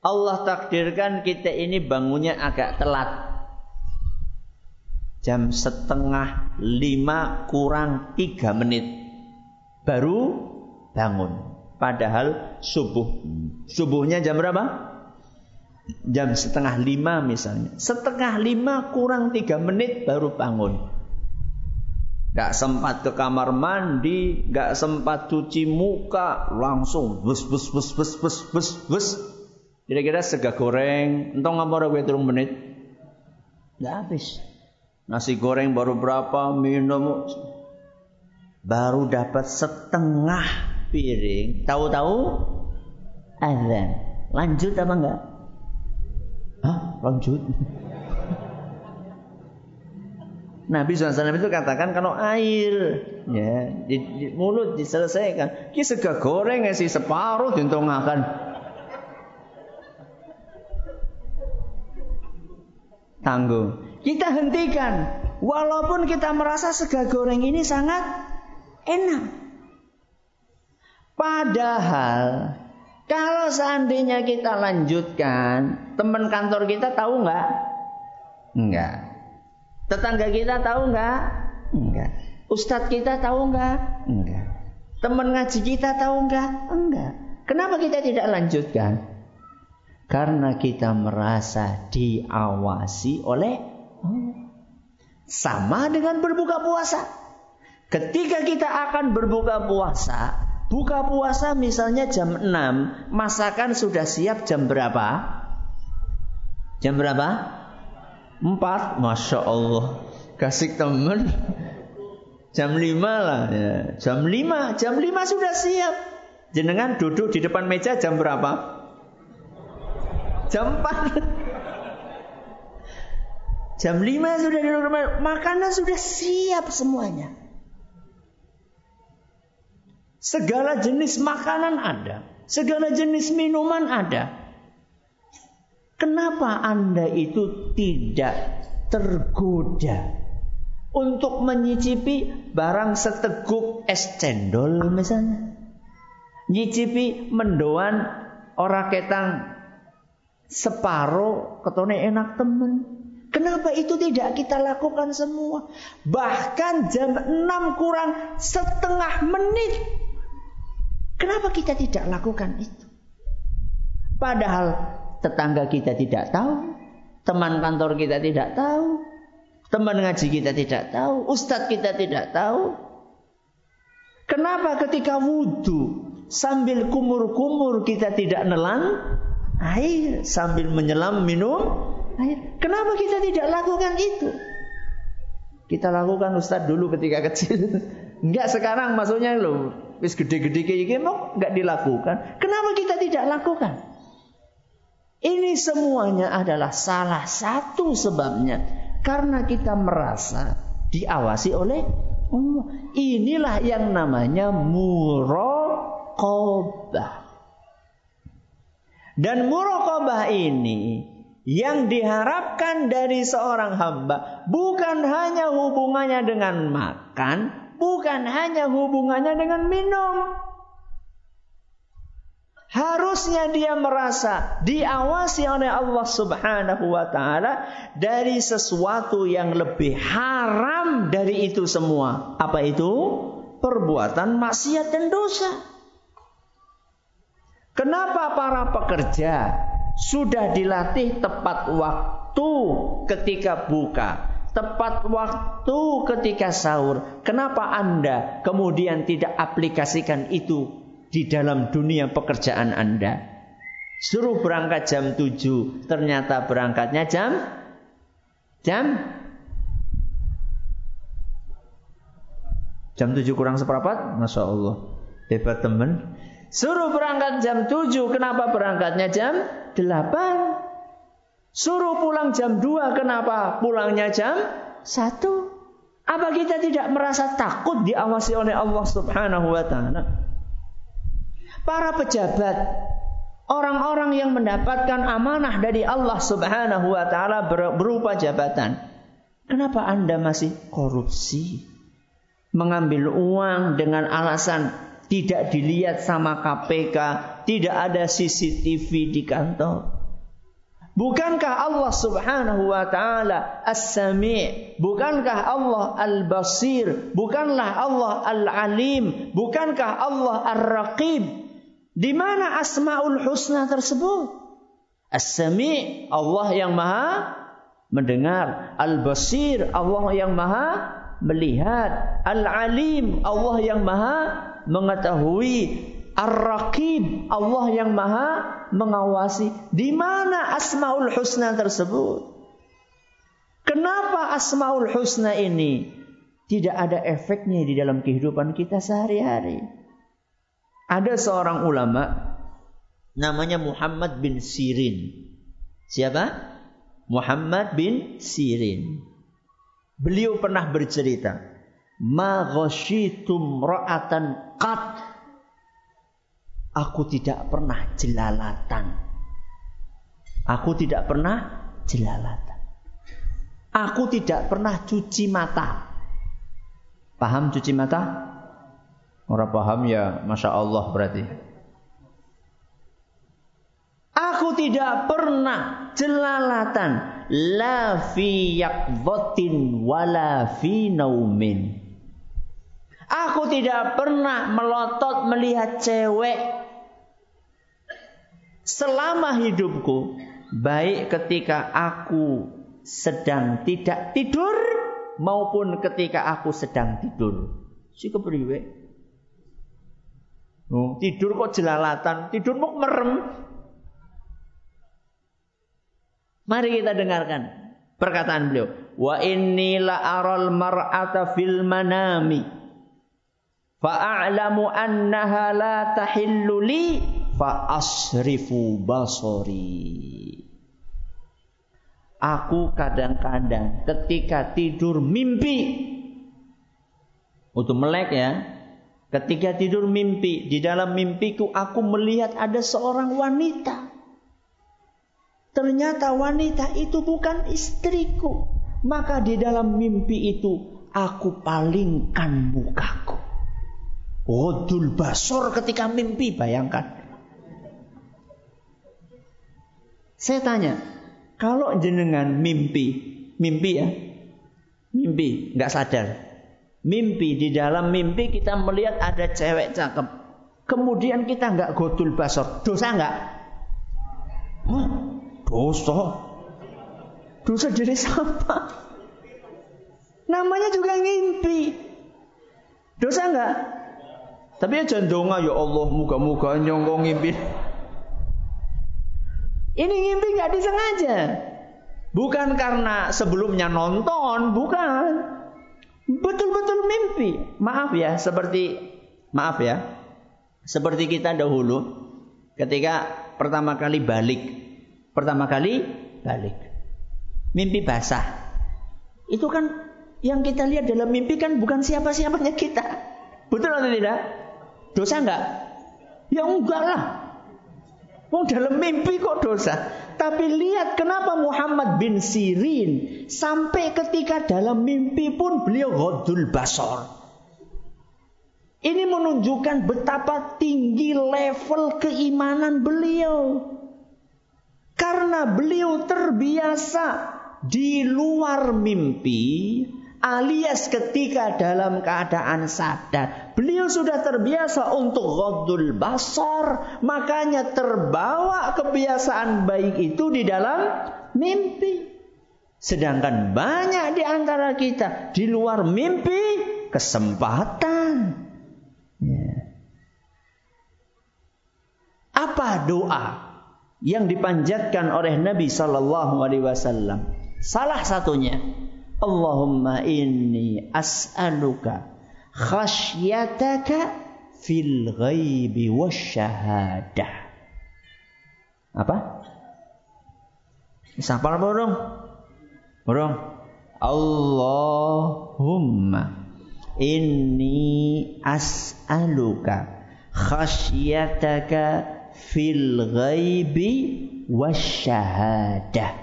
Allah takdirkan kita ini bangunnya agak telat. Jam setengah lima kurang tiga menit. Baru bangun. Padahal subuh. Subuhnya jam berapa? Jam setengah lima misalnya. Setengah lima kurang tiga menit baru bangun. Gak sempat ke kamar mandi, gak sempat cuci muka, langsung bus bus bus bus bus bus bus. Kira-kira sega goreng, entong ngapa ora turun menit? Gak habis. Nasi goreng baru berapa, minum baru dapat setengah piring. Tahu-tahu azan. Lanjut apa enggak? Hah? Lanjut. Nabi SAW itu katakan kalau air ya di, di mulut diselesaikan, ki sega goreng sih separuh akan tanggung. Kita hentikan, walaupun kita merasa sega goreng ini sangat enak. Padahal kalau seandainya kita lanjutkan, teman kantor kita tahu nggak? Enggak. Tetangga kita tahu nggak? Enggak. Ustadz kita tahu nggak? Enggak. Teman ngaji kita tahu nggak? Enggak. Kenapa kita tidak lanjutkan? Karena kita merasa diawasi oleh Sama dengan berbuka puasa. Ketika kita akan berbuka puasa, buka puasa misalnya jam 6, masakan sudah siap jam berapa? Jam berapa? Empat, masya Allah. Kasih temen. Jam lima lah. Ya. Jam lima, jam lima sudah siap. Jenengan duduk di depan meja jam berapa? Jam empat. Jam lima sudah di rumah. Makanan sudah siap semuanya. Segala jenis makanan ada. Segala jenis minuman ada. Kenapa Anda itu tidak tergoda untuk menyicipi barang seteguk es cendol misalnya? Nyicipi mendoan orang ketang separuh ketone enak temen. Kenapa itu tidak kita lakukan semua? Bahkan jam 6 kurang setengah menit. Kenapa kita tidak lakukan itu? Padahal tetangga kita tidak tahu, teman kantor kita tidak tahu, teman ngaji kita tidak tahu, ustadz kita tidak tahu. Kenapa ketika wudhu sambil kumur-kumur kita tidak nelan air sambil menyelam minum air? Kenapa kita tidak lakukan itu? Kita lakukan Ustadz dulu ketika kecil. Enggak sekarang maksudnya loh. Wis gede-gede kayak mau enggak dilakukan. Kenapa kita tidak lakukan? Ini semuanya adalah salah satu sebabnya karena kita merasa diawasi oleh Allah. Inilah yang namanya muraqabah. Dan muraqabah ini yang diharapkan dari seorang hamba bukan hanya hubungannya dengan makan, bukan hanya hubungannya dengan minum, Harusnya dia merasa diawasi oleh Allah Subhanahu wa taala dari sesuatu yang lebih haram dari itu semua. Apa itu? Perbuatan maksiat dan dosa. Kenapa para pekerja sudah dilatih tepat waktu ketika buka, tepat waktu ketika sahur? Kenapa Anda kemudian tidak aplikasikan itu di dalam dunia pekerjaan Anda. Suruh berangkat jam 7, ternyata berangkatnya jam jam jam 7 kurang seperempat, Masya Allah. Hebat teman. Suruh berangkat jam 7, kenapa berangkatnya jam 8? Suruh pulang jam 2, kenapa pulangnya jam 1? Apa kita tidak merasa takut diawasi oleh Allah Subhanahu wa taala? para pejabat, orang-orang yang mendapatkan amanah dari Allah Subhanahu wa taala berupa jabatan. Kenapa Anda masih korupsi? Mengambil uang dengan alasan tidak dilihat sama KPK, tidak ada CCTV di kantor. Bukankah Allah Subhanahu wa taala As-Sami'? Bukankah Allah Al-Basir? Bukanlah Allah Al-Alim? Bukankah Allah Ar-Raqib? Di mana Asmaul Husna tersebut? As-Sami' Allah yang Maha mendengar, Al-Basir Allah yang Maha melihat, Al-Alim Allah yang Maha mengetahui, Ar-Raqib, Allah yang maha mengawasi. Di mana Asmaul Husna tersebut? Kenapa Asmaul Husna ini tidak ada efeknya di dalam kehidupan kita sehari-hari? Ada seorang ulama namanya Muhammad bin Sirin. Siapa? Muhammad bin Sirin. Beliau pernah bercerita, "Ma ghasyitum ra'atan qat Aku tidak pernah jelalatan. Aku tidak pernah jelalatan. Aku tidak pernah cuci mata. Paham cuci mata? Orang paham ya, masya Allah berarti. Aku tidak pernah jelalatan. La fi yakvotin wala fi naumin. Aku tidak pernah melotot melihat cewek selama hidupku, baik ketika aku sedang tidak tidur maupun ketika aku sedang tidur. Si kepriwe? Oh, tidur kok jelalatan, tidur mau merem. Mari kita dengarkan perkataan beliau. Wa inni la aral mar'ata fil manami fa'alamu annaha la tahillu li fa asrifu basori. Aku kadang-kadang ketika tidur mimpi untuk melek ya. Ketika tidur mimpi, di dalam mimpiku aku melihat ada seorang wanita. Ternyata wanita itu bukan istriku. Maka di dalam mimpi itu aku palingkan mukaku. Odul basor ketika mimpi, bayangkan. Saya tanya, kalau jenengan mimpi, mimpi ya, mimpi, nggak sadar. Mimpi di dalam mimpi kita melihat ada cewek cakep, kemudian kita nggak godul basor, dosa nggak? Oh, dosa. Dosa dari siapa? Namanya juga ngimpi. Dosa nggak? Tapi ya jangan ya Allah, muka-muka nyongkong ngimpi. Ini ngimpi nggak disengaja. Bukan karena sebelumnya nonton, bukan. Betul-betul mimpi. Maaf ya, seperti maaf ya. Seperti kita dahulu ketika pertama kali balik. Pertama kali balik. Mimpi basah. Itu kan yang kita lihat dalam mimpi kan bukan siapa-siapanya kita. Betul atau tidak? Dosa enggak? Ya enggak lah. Oh dalam mimpi kok dosa. Tapi lihat kenapa Muhammad bin Sirin sampai ketika dalam mimpi pun beliau godul basor. Ini menunjukkan betapa tinggi level keimanan beliau. Karena beliau terbiasa di luar mimpi alias ketika dalam keadaan sadar. Beliau sudah terbiasa untuk ghaddul basar, makanya terbawa kebiasaan baik itu di dalam mimpi. Sedangkan banyak di antara kita di luar mimpi kesempatan. Ya. Apa doa yang dipanjatkan oleh Nabi Sallallahu Alaihi Wasallam? Salah satunya Allahumma inni as'aluka khasyataka fil ghaibi wasyahadah. Apa? Sapa burung? Burung. Allahumma inni as'aluka khasyataka fil ghaibi wasyahadah.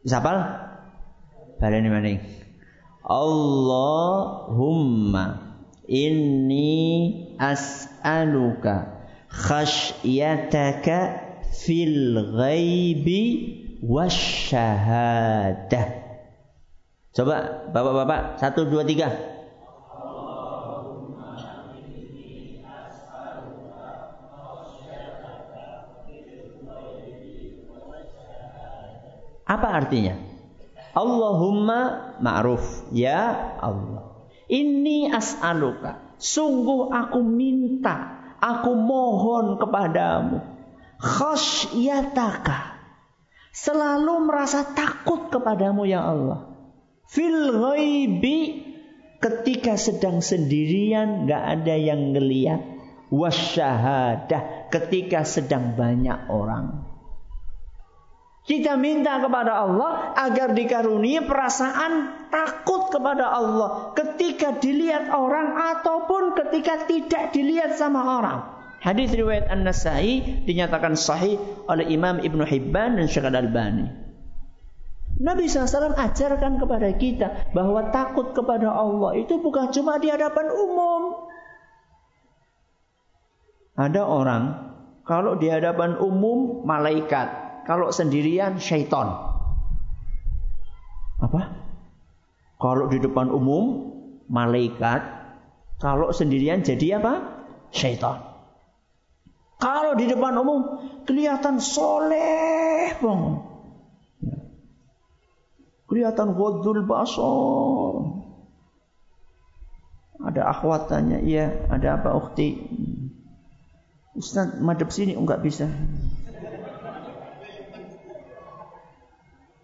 Siapa? Baleni maning. Allahumma Inni as'aluka khasyyataka fil ghaibi wasyahadah. Coba bapak-bapak, satu, dua, tiga. Apa artinya? Allahumma ma'ruf. Ya Allah. Ini as'aluka. Sungguh aku minta. Aku mohon kepadamu. Khosyataka. Selalu merasa takut kepadamu ya Allah. Fil ghaibi. Ketika sedang sendirian. Gak ada yang ngeliat. Wasyahadah. Ketika sedang banyak orang. Kita minta kepada Allah agar dikaruniai perasaan takut kepada Allah ketika dilihat orang ataupun ketika tidak dilihat sama orang. Hadis riwayat An-Nasai dinyatakan sahih oleh Imam Ibn Hibban dan Syekh Al-Albani. Nabi SAW ajarkan kepada kita bahwa takut kepada Allah itu bukan cuma di hadapan umum. Ada orang kalau di hadapan umum malaikat, kalau sendirian syaitan. Apa? Kalau di depan umum malaikat, kalau sendirian jadi apa? Syaitan. Kalau di depan umum kelihatan soleh bang. Kelihatan wadul basor. Ada akhwat tanya, iya ada apa ukti? Ustaz madep sini enggak bisa.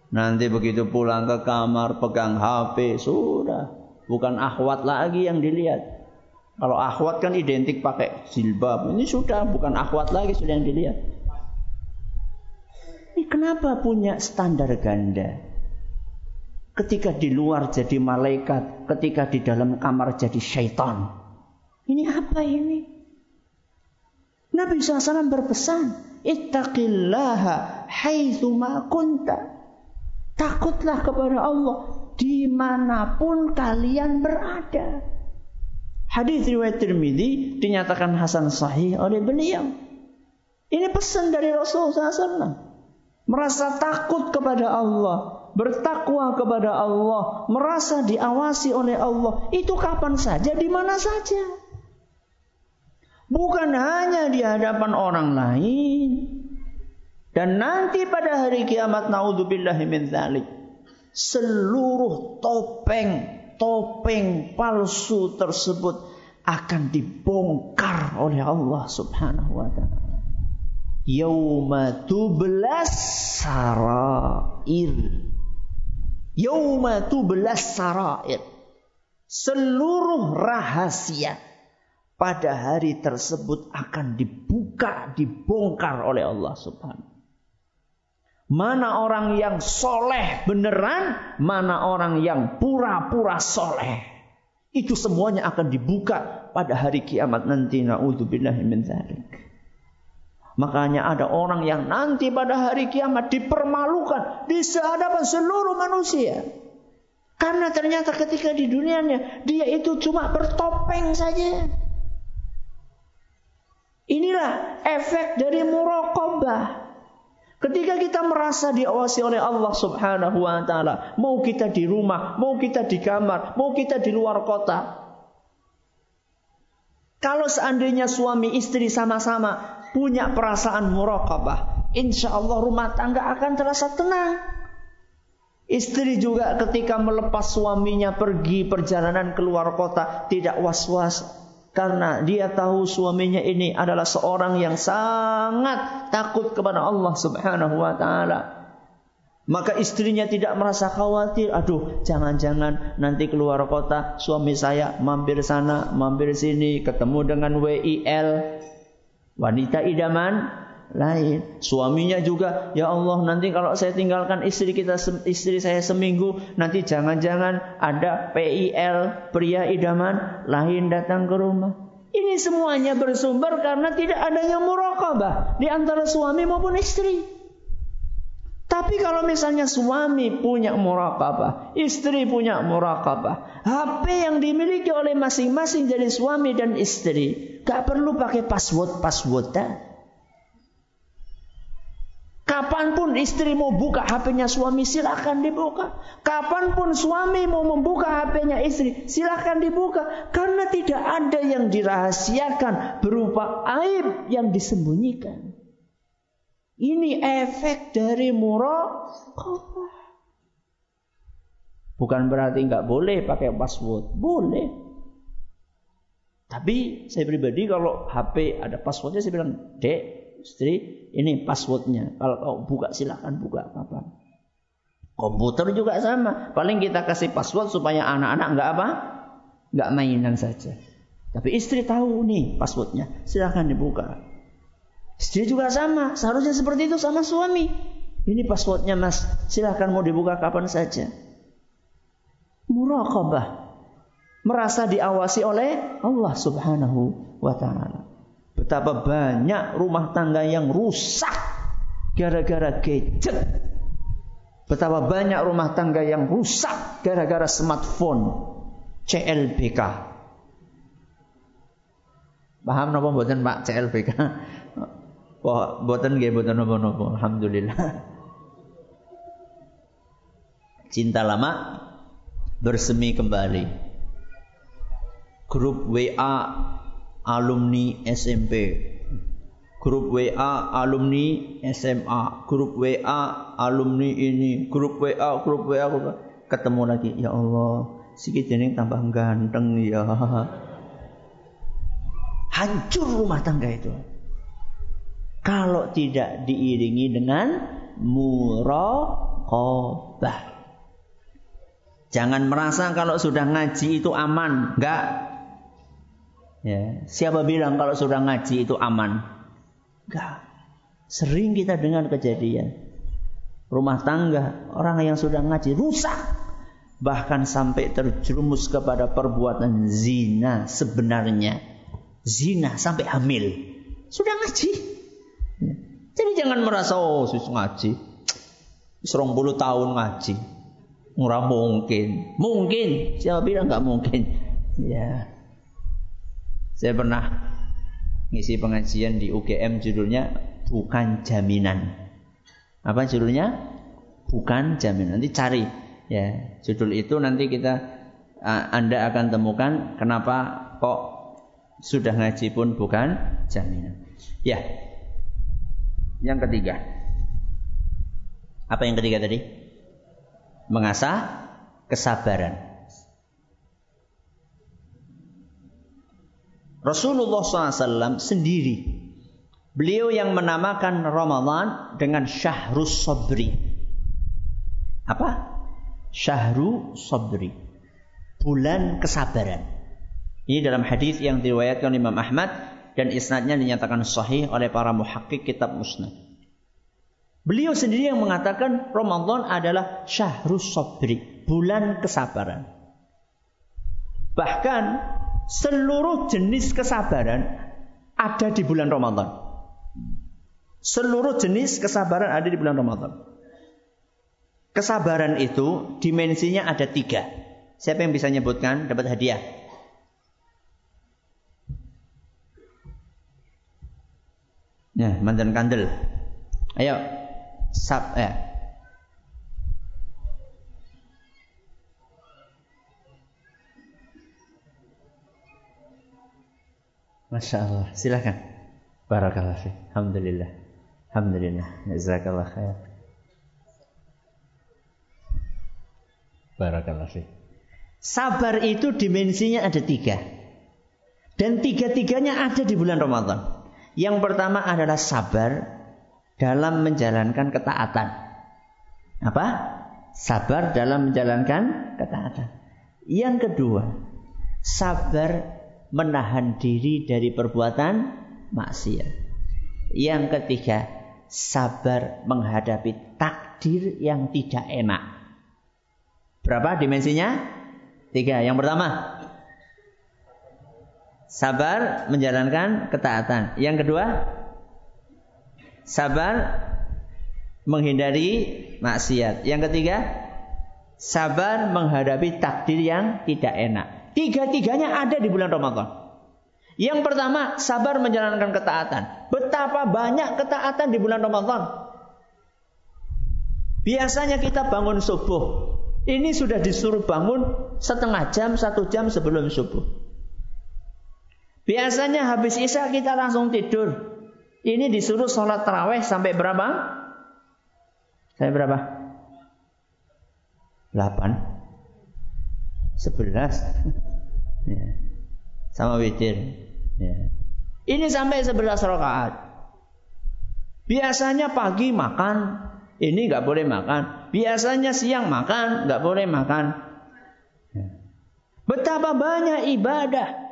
Nanti begitu pulang ke kamar pegang HP sudah bukan akhwat lagi yang dilihat. Kalau akhwat kan identik pakai jilbab. Ini sudah bukan akhwat lagi sudah yang dilihat. Ini kenapa punya standar ganda? Ketika di luar jadi malaikat, ketika di dalam kamar jadi syaitan. Ini apa ini? Nabi SAW berpesan, Ittaqillaha haitsu ma kunta. Takutlah kepada Allah di mana pun kalian berada. Hadis riwayat Tirmidzi dinyatakan hasan sahih oleh beliau. Ini pesan dari Rasulullah SAW. Merasa takut kepada Allah, bertakwa kepada Allah, merasa diawasi oleh Allah. Itu kapan saja, di mana saja. Bukan hanya di hadapan orang lain, dan nanti pada hari kiamat naudzubillahi min dzalik seluruh topeng topeng palsu tersebut akan dibongkar oleh Allah Subhanahu wa taala. Yauma tublas sarair. Yauma tublas sarair. Seluruh rahasia pada hari tersebut akan dibuka, dibongkar oleh Allah Subhanahu Mana orang yang soleh beneran, mana orang yang pura-pura soleh. Itu semuanya akan dibuka pada hari kiamat nanti. Min. Makanya ada orang yang nanti pada hari kiamat dipermalukan di hadapan seluruh manusia. Karena ternyata ketika di dunianya dia itu cuma bertopeng saja. Inilah efek dari murokobah. Ketika kita merasa diawasi oleh Allah Subhanahu wa taala, mau kita di rumah, mau kita di kamar, mau kita di luar kota. Kalau seandainya suami istri sama-sama punya perasaan muraqabah, insya Allah rumah tangga akan terasa tenang. Istri juga ketika melepas suaminya pergi perjalanan keluar kota tidak was-was, karena dia tahu suaminya ini adalah seorang yang sangat takut kepada Allah Subhanahu wa taala. Maka istrinya tidak merasa khawatir, aduh jangan-jangan nanti keluar kota suami saya mampir sana, mampir sini, ketemu dengan WIL, wanita idaman lain. Suaminya juga, ya Allah nanti kalau saya tinggalkan istri kita istri saya seminggu, nanti jangan-jangan ada PIL pria idaman lain datang ke rumah. Ini semuanya bersumber karena tidak adanya muraqabah di antara suami maupun istri. Tapi kalau misalnya suami punya muraqabah, istri punya muraqabah, HP yang dimiliki oleh masing-masing jadi suami dan istri, gak perlu pakai password-password. Kapan pun istri mau buka HP-nya suami, silakan dibuka. Kapan pun suami mau membuka HP-nya istri, silakan dibuka. Karena tidak ada yang dirahasiakan berupa aib yang disembunyikan. Ini efek dari muraqabah. Bukan berarti nggak boleh pakai password, boleh. Tapi saya pribadi kalau HP ada passwordnya saya bilang, dek, istri, ini passwordnya. Kalau kau buka silakan buka apa Komputer juga sama. Paling kita kasih password supaya anak-anak nggak apa, nggak mainan saja. Tapi istri tahu nih passwordnya, silakan dibuka. Istri juga sama, seharusnya seperti itu sama suami. Ini passwordnya mas, silahkan mau dibuka kapan saja. Muraqabah. Merasa diawasi oleh Allah subhanahu wa ta'ala. Betapa banyak rumah tangga yang rusak gara-gara gadget. Betapa banyak rumah tangga yang rusak gara-gara smartphone. CLBK. Paham napa mboten Pak CLBK? Wah, boten nggih boten napa-napa. Alhamdulillah. Cinta lama bersemi kembali. Grup WA alumni SMP. Grup WA alumni SMA, grup WA alumni ini, grup WA, grup WA, grup WA. ketemu lagi. Ya Allah, sikit ini tambah ganteng ya. Hancur rumah tangga itu kalau tidak diiringi dengan muraqabah. Jangan merasa kalau sudah ngaji itu aman, enggak. Ya, siapa bilang kalau sudah ngaji itu aman? Enggak. Sering kita dengar kejadian rumah tangga orang yang sudah ngaji rusak bahkan sampai terjerumus kepada perbuatan zina sebenarnya zina sampai hamil sudah ngaji jadi jangan merasa oh sus ngaji. Serong puluh tahun ngaji. Murah mungkin. Mungkin. Siapa bilang nggak mungkin? Ya. Saya pernah ngisi pengajian di UGM judulnya bukan jaminan. Apa judulnya? Bukan jaminan. Nanti cari ya judul itu nanti kita Anda akan temukan kenapa kok sudah ngaji pun bukan jaminan. Ya, yang ketiga. Apa yang ketiga tadi? Mengasah kesabaran. Rasulullah SAW sendiri Beliau yang menamakan Ramadan dengan Syahrus Sabri. Apa? Syahru Sabri. Bulan kesabaran. Ini dalam hadis yang diriwayatkan Imam Ahmad dan isnadnya dinyatakan sahih oleh para muhakkik kitab musnad. Beliau sendiri yang mengatakan Ramadan adalah syahrus sabri, bulan kesabaran. Bahkan seluruh jenis kesabaran ada di bulan Ramadan. Seluruh jenis kesabaran ada di bulan Ramadan. Kesabaran itu dimensinya ada tiga. Siapa yang bisa nyebutkan dapat hadiah? Ya, mantan kandel. Ayo. Sab ya. Masya Allah. Silakan. Barakallah. Alhamdulillah. Alhamdulillah. Jazakallah khair. Barakallah fi. Sabar itu dimensinya ada tiga. Dan tiga-tiganya ada di bulan Ramadan. Yang pertama adalah sabar dalam menjalankan ketaatan. Apa? Sabar dalam menjalankan ketaatan. Yang kedua, sabar menahan diri dari perbuatan maksiat. Yang ketiga, sabar menghadapi takdir yang tidak enak. Berapa dimensinya? Tiga. Yang pertama, Sabar menjalankan ketaatan. Yang kedua, sabar menghindari maksiat. Yang ketiga, sabar menghadapi takdir yang tidak enak. Tiga-tiganya ada di bulan Ramadan. Yang pertama, sabar menjalankan ketaatan. Betapa banyak ketaatan di bulan Ramadan. Biasanya kita bangun subuh. Ini sudah disuruh bangun setengah jam, satu jam sebelum subuh. Biasanya habis isya kita langsung tidur. Ini disuruh sholat terawih sampai berapa? Sampai berapa? 8 11 ya. Sama witir ya. Ini sampai 11 rakaat Biasanya pagi makan Ini nggak boleh makan Biasanya siang makan nggak boleh makan ya. Betapa banyak ibadah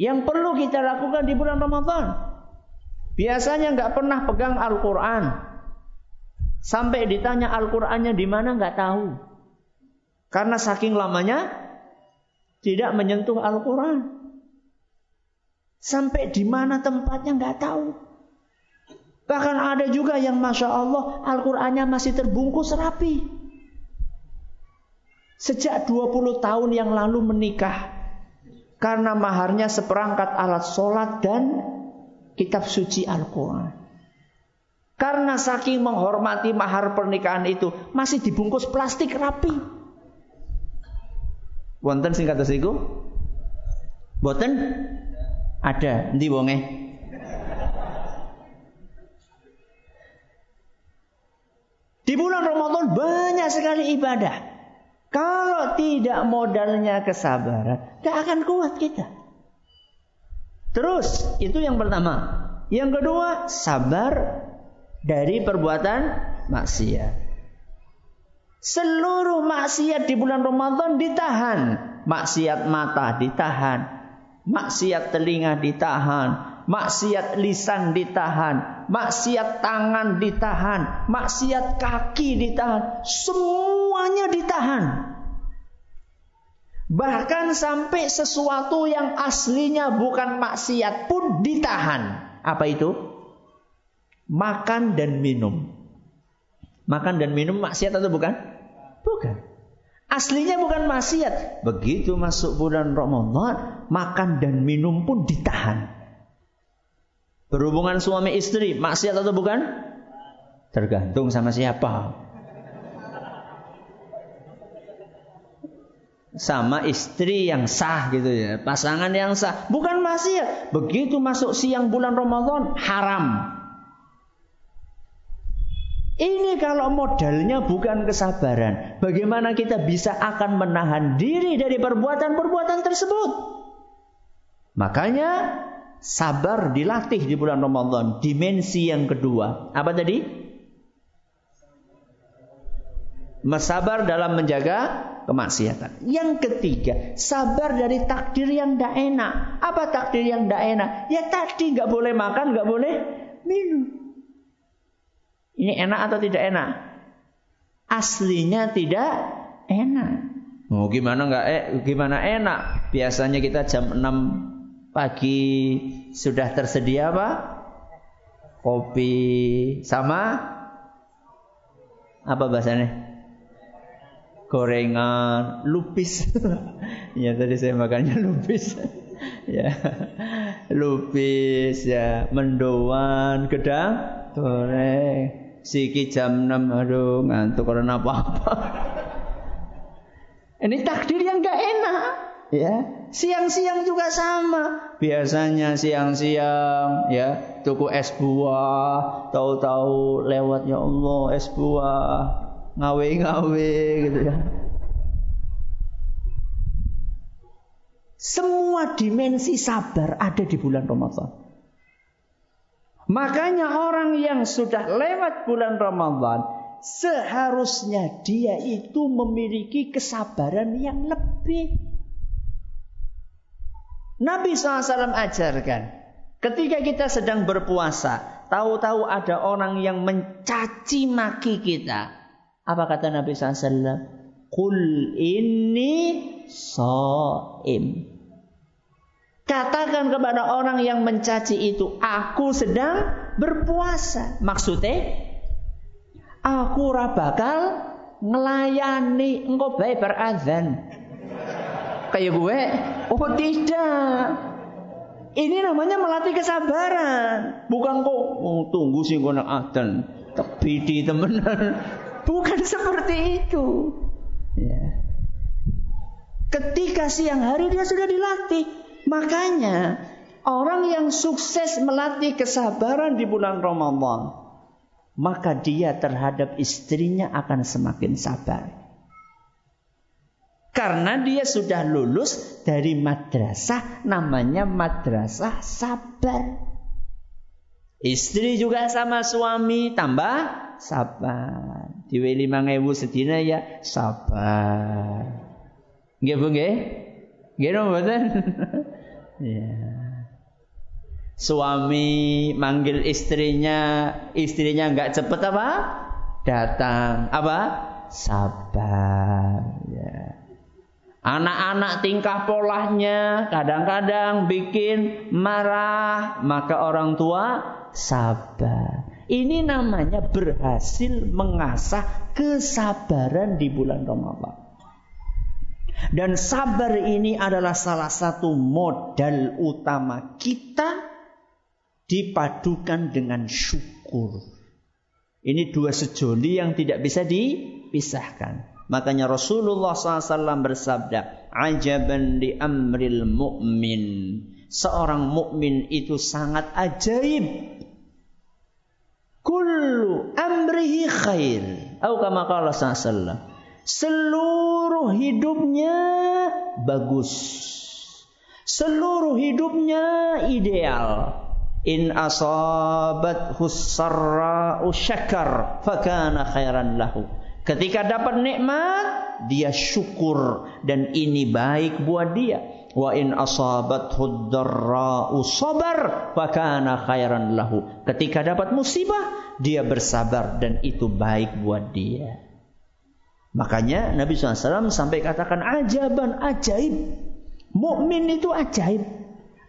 yang perlu kita lakukan di bulan Ramadan. Biasanya nggak pernah pegang Al-Quran. Sampai ditanya Al-Qur'annya di mana nggak tahu. Karena saking lamanya tidak menyentuh Al-Qur'an. Sampai di mana tempatnya nggak tahu. Bahkan ada juga yang Masya Allah Al-Qur'annya masih terbungkus rapi. Sejak 20 tahun yang lalu menikah. Karena maharnya seperangkat alat sholat dan kitab suci Al-Quran. Karena saking menghormati mahar pernikahan itu masih dibungkus plastik rapi. Wonten sing kata siku? Boten ada di wonge. Di bulan Ramadan banyak sekali ibadah. Kalau tidak modalnya kesabaran, tidak akan kuat kita. Terus, itu yang pertama. Yang kedua, sabar dari perbuatan maksiat. Seluruh maksiat di bulan Ramadan ditahan. Maksiat mata ditahan. Maksiat telinga ditahan. Maksiat lisan ditahan. Maksiat tangan ditahan. Maksiat kaki ditahan. Semuanya ditahan. Bahkan sampai sesuatu yang aslinya bukan maksiat pun ditahan. Apa itu? makan dan minum. Makan dan minum maksiat atau bukan? Bukan. Aslinya bukan maksiat. Begitu masuk bulan Ramadan, makan dan minum pun ditahan. Berhubungan suami istri, maksiat atau bukan? Tergantung sama siapa. Sama istri yang sah gitu ya, pasangan yang sah, bukan maksiat. Begitu masuk siang bulan Ramadan, haram. Ini kalau modalnya bukan kesabaran, bagaimana kita bisa akan menahan diri dari perbuatan-perbuatan tersebut? Makanya sabar dilatih di bulan Ramadan, dimensi yang kedua. Apa tadi? Mesabar dalam menjaga kemaksiatan. Yang ketiga, sabar dari takdir yang tidak enak. Apa takdir yang tidak enak? Ya tadi nggak boleh makan, nggak boleh minum. Ini enak atau tidak enak? Aslinya tidak enak. Mau oh, gimana nggak eh gimana enak? Biasanya kita jam 6 pagi sudah tersedia apa? Kopi sama apa bahasanya? Gorengan, lupis. ya tadi saya makannya lupis. ya. Lupis ya, mendoan, gedang, goreng. Siki jam 6 aduh ngantuk karena apa-apa. Ini takdir yang gak enak. Ya, siang-siang juga sama. Biasanya siang-siang ya, tuku es buah, tahu-tahu lewat ya Allah es buah, ngawe-ngawe gitu ya. Semua dimensi sabar ada di bulan Ramadan. Makanya orang yang sudah lewat bulan Ramadan seharusnya dia itu memiliki kesabaran yang lebih. Nabi SAW ajarkan ketika kita sedang berpuasa, tahu-tahu ada orang yang mencaci maki kita. Apa kata Nabi SAW? Kul ini so'im. Katakan kepada orang yang mencaci itu, aku sedang berpuasa. Maksudnya, Aku ora bakal ngelayani engkau baik berazan. Kayak gue, oh tidak. Ini namanya melatih kesabaran. Bukan kok oh, tunggu sih gue adzan. Tapi di temenan. Bukan seperti itu. Ya. Ketika siang hari dia sudah dilatih. Makanya orang yang sukses melatih kesabaran di bulan Ramadan, maka dia terhadap istrinya akan semakin sabar. Karena dia sudah lulus dari madrasah namanya madrasah sabar. Istri juga sama suami tambah sabar. Diwe lima ngewu sedina ya sabar. Nggih Bu? Nggih napa mboten? ya. Suami manggil istrinya, istrinya nggak cepet apa? Datang. Apa? Sabar. Ya. Anak-anak tingkah polahnya kadang-kadang bikin marah, maka orang tua sabar. Ini namanya berhasil mengasah kesabaran di bulan Ramadan. Dan sabar ini adalah salah satu modal utama kita dipadukan dengan syukur. Ini dua sejoli yang tidak bisa dipisahkan. Makanya Rasulullah SAW bersabda, Ajaban di amril mu'min. Seorang mukmin itu sangat ajaib. Kullu amrihi khair. Atau kama kala SAW. Seluruh hidupnya bagus. Seluruh hidupnya ideal. In asabat husarra usyakar fakana khairan lahu. Ketika dapat nikmat, dia syukur dan ini baik buat dia. Wa in asabat hudarra sabar fakana khairan lahu. Ketika dapat musibah, dia bersabar dan itu baik buat dia. Makanya Nabi SAW sampai katakan ajaban ajaib. Mukmin itu ajaib.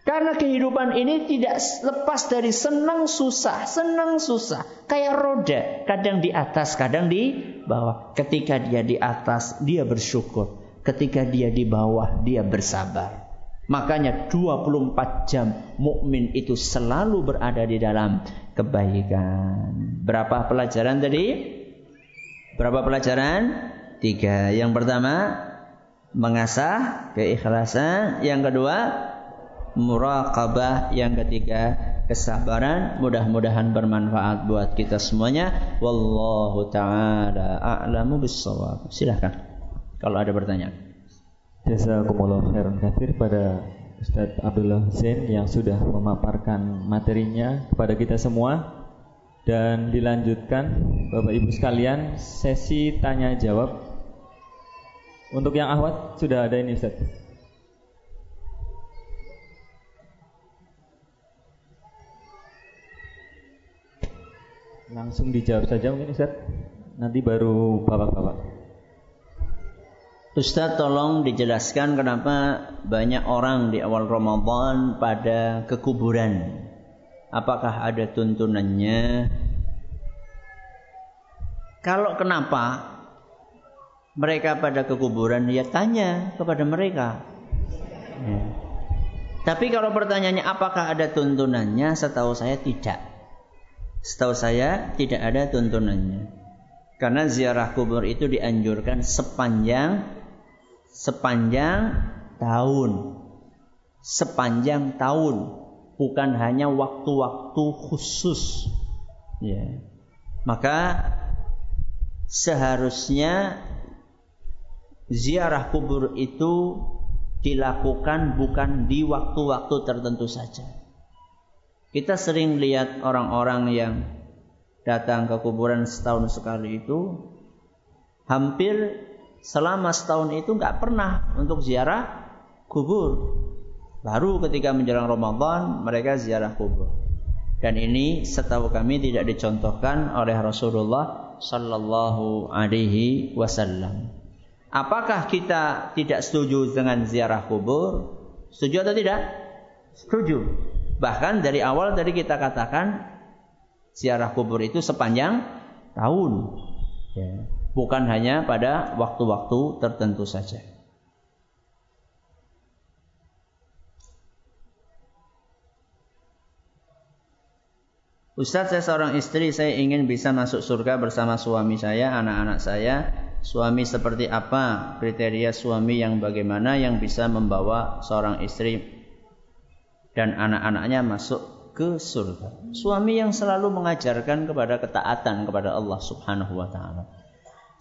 Karena kehidupan ini tidak lepas dari senang susah, senang susah. Kayak roda, kadang di atas, kadang di bawah. Ketika dia di atas, dia bersyukur. Ketika dia di bawah, dia bersabar. Makanya 24 jam mukmin itu selalu berada di dalam kebaikan. Berapa pelajaran tadi? Berapa pelajaran? Tiga. Yang pertama, mengasah keikhlasan. Yang kedua, muraqabah. Yang ketiga, kesabaran. Mudah-mudahan bermanfaat buat kita semuanya. Wallahu taala a'lamu bissawab. Silahkan kalau ada pertanyaan. Jazakumullah khairan katsir pada Ustaz Abdullah Zain yang sudah memaparkan materinya kepada kita semua dan dilanjutkan Bapak Ibu sekalian sesi tanya jawab untuk yang ahwat sudah ada ini Ustaz. Langsung dijawab saja mungkin Ustaz. Nanti baru bapak-bapak. Ustaz tolong dijelaskan kenapa banyak orang di awal Ramadan pada kekuburan. Apakah ada tuntunannya? Kalau kenapa mereka pada kekuburan, ya tanya kepada mereka. Ya. Tapi kalau pertanyaannya apakah ada tuntunannya, setahu saya tidak. Setahu saya tidak ada tuntunannya. Karena ziarah kubur itu dianjurkan sepanjang sepanjang tahun. Sepanjang tahun, bukan hanya waktu-waktu khusus. Ya. Maka seharusnya ziarah kubur itu dilakukan bukan di waktu-waktu tertentu saja. Kita sering lihat orang-orang yang datang ke kuburan setahun sekali itu hampir selama setahun itu nggak pernah untuk ziarah kubur. Baru ketika menjelang Ramadan mereka ziarah kubur. Dan ini setahu kami tidak dicontohkan oleh Rasulullah Sallallahu Alaihi Wasallam. Apakah kita tidak setuju dengan ziarah kubur? Setuju atau tidak? Setuju. Bahkan dari awal tadi kita katakan ziarah kubur itu sepanjang tahun. Ya. Bukan hanya pada waktu-waktu tertentu saja. Ustadz saya seorang istri saya ingin bisa masuk surga bersama suami saya, anak-anak saya. Suami seperti apa? Kriteria suami yang bagaimana yang bisa membawa seorang istri dan anak-anaknya masuk ke surga. Suami yang selalu mengajarkan kepada ketaatan kepada Allah Subhanahu wa taala.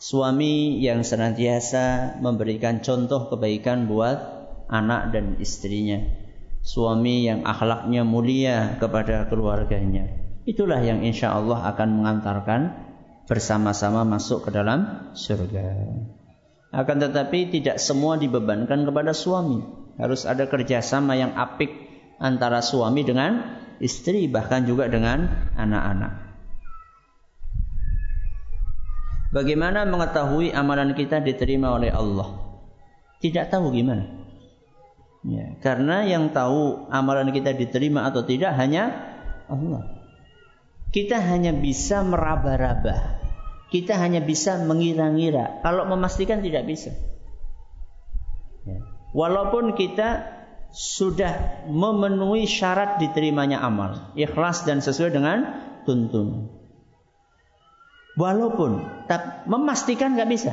Suami yang senantiasa memberikan contoh kebaikan buat anak dan istrinya. Suami yang akhlaknya mulia kepada keluarganya. Itulah yang insya Allah akan mengantarkan bersama-sama masuk ke dalam surga. Akan tetapi tidak semua dibebankan kepada suami. Harus ada kerjasama yang apik antara suami dengan istri bahkan juga dengan anak-anak. Bagaimana mengetahui amalan kita diterima oleh Allah? Tidak tahu gimana. Ya, karena yang tahu amalan kita diterima atau tidak hanya Allah. Kita hanya bisa meraba-raba. Kita hanya bisa mengira-ngira. Kalau memastikan tidak bisa. Ya. Walaupun kita sudah memenuhi syarat diterimanya amal, ikhlas dan sesuai dengan tuntunan. Walaupun tak memastikan nggak bisa,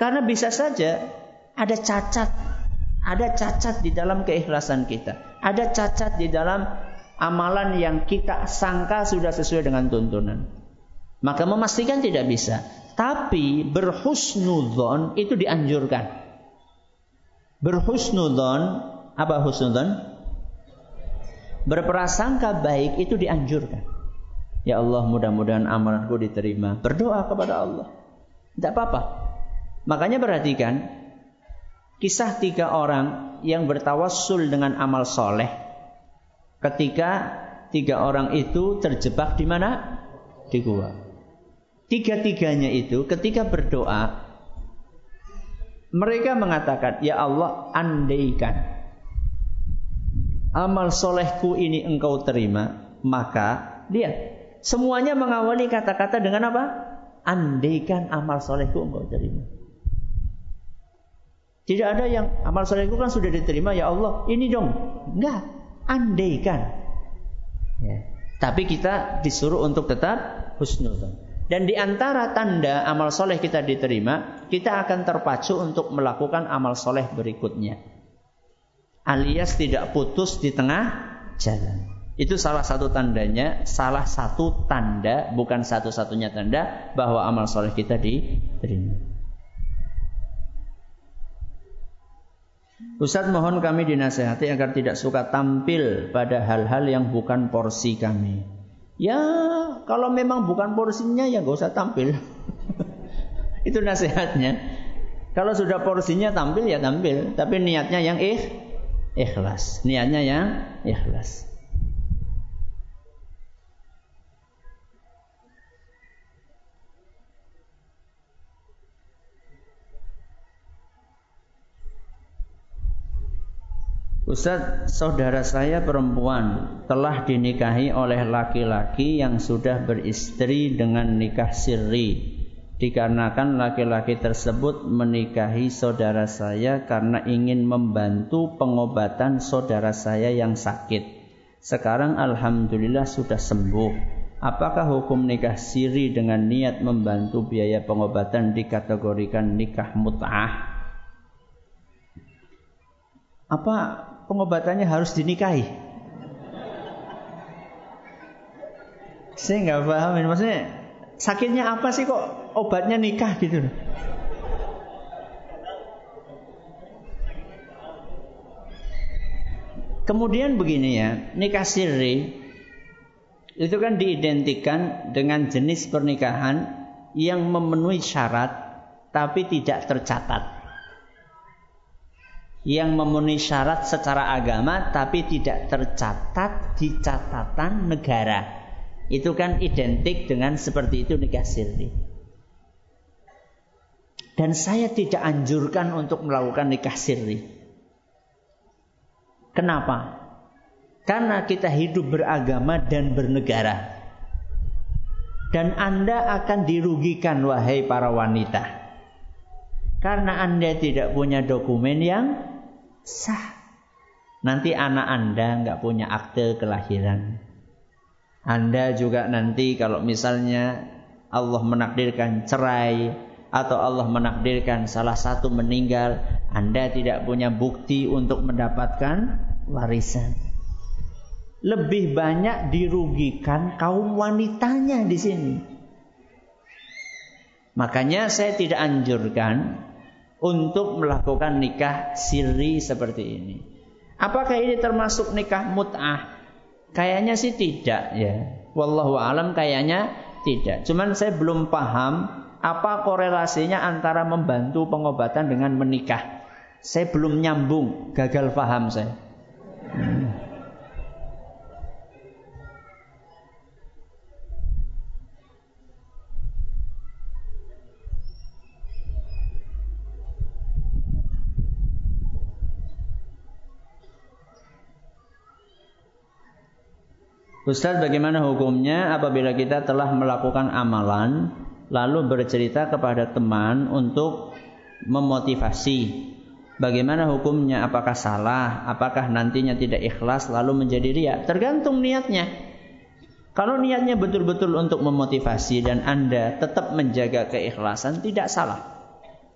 karena bisa saja ada cacat, ada cacat di dalam keikhlasan kita, ada cacat di dalam amalan yang kita sangka sudah sesuai dengan tuntunan. Maka memastikan tidak bisa. Tapi berhusnudon itu dianjurkan. Berhusnudon, apa husnudon? Berprasangka baik itu dianjurkan. Ya Allah mudah-mudahan amalanku diterima. Berdoa kepada Allah. Tidak apa-apa. Makanya perhatikan kisah tiga orang yang bertawassul dengan amal soleh ketika tiga orang itu terjebak di mana? Di gua. Tiga-tiganya itu ketika berdoa mereka mengatakan, "Ya Allah, andaikan amal solehku ini engkau terima, maka lihat semuanya mengawali kata-kata dengan apa? Andaikan amal solehku engkau terima. Tidak ada yang amal solehku kan sudah diterima ya Allah, ini dong. Enggak andaikan. Ya. Tapi kita disuruh untuk tetap husnuzon. Dan di antara tanda amal soleh kita diterima, kita akan terpacu untuk melakukan amal soleh berikutnya. Alias tidak putus di tengah jalan. Itu salah satu tandanya, salah satu tanda, bukan satu-satunya tanda bahwa amal soleh kita diterima. Ustadz mohon kami dinasehati agar tidak suka tampil pada hal-hal yang bukan porsi kami. Ya kalau memang bukan porsinya ya gak usah tampil. Itu nasihatnya. Kalau sudah porsinya tampil ya tampil. Tapi niatnya yang ikhlas. Niatnya yang ikhlas. Ustaz, saudara saya perempuan telah dinikahi oleh laki-laki yang sudah beristri dengan nikah sirri. Dikarenakan laki-laki tersebut menikahi saudara saya karena ingin membantu pengobatan saudara saya yang sakit. Sekarang alhamdulillah sudah sembuh. Apakah hukum nikah siri dengan niat membantu biaya pengobatan dikategorikan nikah mut'ah? Apa pengobatannya harus dinikahi. Saya nggak paham maksudnya sakitnya apa sih kok obatnya nikah gitu? Kemudian begini ya, nikah siri itu kan diidentikan dengan jenis pernikahan yang memenuhi syarat tapi tidak tercatat yang memenuhi syarat secara agama tapi tidak tercatat di catatan negara. Itu kan identik dengan seperti itu nikah sirri. Dan saya tidak anjurkan untuk melakukan nikah sirri. Kenapa? Karena kita hidup beragama dan bernegara. Dan Anda akan dirugikan wahai para wanita. Karena Anda tidak punya dokumen yang sah. Nanti anak Anda nggak punya akte kelahiran. Anda juga nanti kalau misalnya Allah menakdirkan cerai atau Allah menakdirkan salah satu meninggal, Anda tidak punya bukti untuk mendapatkan warisan lebih banyak dirugikan kaum wanitanya di sini. Makanya saya tidak anjurkan untuk melakukan nikah siri seperti ini. Apakah ini termasuk nikah mut'ah? Kayaknya sih tidak ya. Wallahu alam kayaknya tidak. Cuman saya belum paham apa korelasinya antara membantu pengobatan dengan menikah. Saya belum nyambung, gagal paham saya. Hmm. Ustaz bagaimana hukumnya apabila kita telah melakukan amalan lalu bercerita kepada teman untuk memotivasi Bagaimana hukumnya? Apakah salah? Apakah nantinya tidak ikhlas lalu menjadi ria? Tergantung niatnya. Kalau niatnya betul-betul untuk memotivasi dan Anda tetap menjaga keikhlasan tidak salah.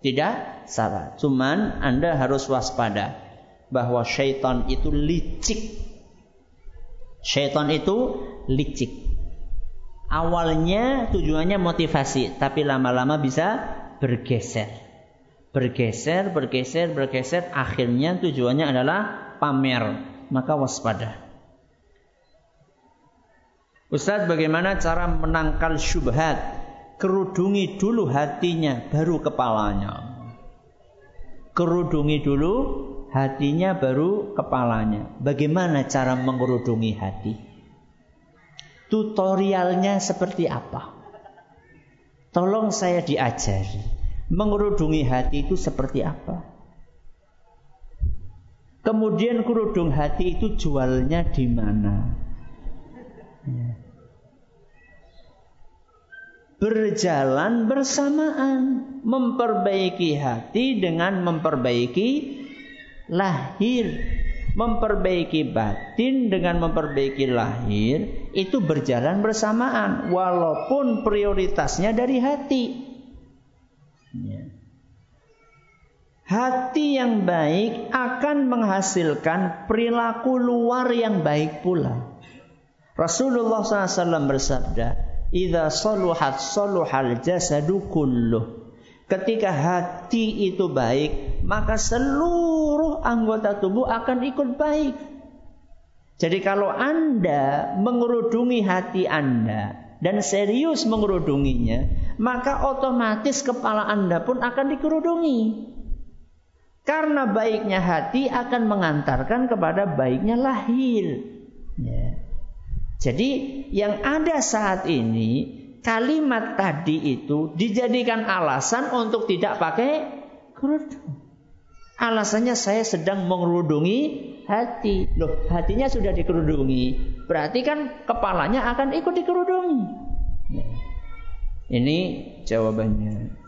Tidak salah. Cuman Anda harus waspada bahwa syaitan itu licik Syaitan itu licik. Awalnya tujuannya motivasi, tapi lama-lama bisa bergeser. Bergeser, bergeser, bergeser, akhirnya tujuannya adalah pamer. Maka waspada. Ustadz bagaimana cara menangkal syubhat? Kerudungi dulu hatinya, baru kepalanya. Kerudungi dulu hatinya baru kepalanya. Bagaimana cara mengerudungi hati? Tutorialnya seperti apa? Tolong saya diajari. Mengerudungi hati itu seperti apa? Kemudian kerudung hati itu jualnya di mana? Berjalan bersamaan, memperbaiki hati dengan memperbaiki lahir memperbaiki batin dengan memperbaiki lahir itu berjalan bersamaan walaupun prioritasnya dari hati. Ya. Hati yang baik akan menghasilkan perilaku luar yang baik pula. Rasulullah SAW bersabda, "Idza saluhat saluhal jasadu kulluh." Ketika hati itu baik, maka seluruh anggota tubuh akan ikut baik. Jadi kalau Anda mengerudungi hati Anda dan serius mengerudunginya, maka otomatis kepala Anda pun akan dikerudungi. Karena baiknya hati akan mengantarkan kepada baiknya lahir. Ya. Jadi yang ada saat ini kalimat tadi itu dijadikan alasan untuk tidak pakai kerudung. Alasannya saya sedang mengerudungi hati. Loh, hatinya sudah dikerudungi. Berarti kan kepalanya akan ikut dikerudungi. Ini jawabannya.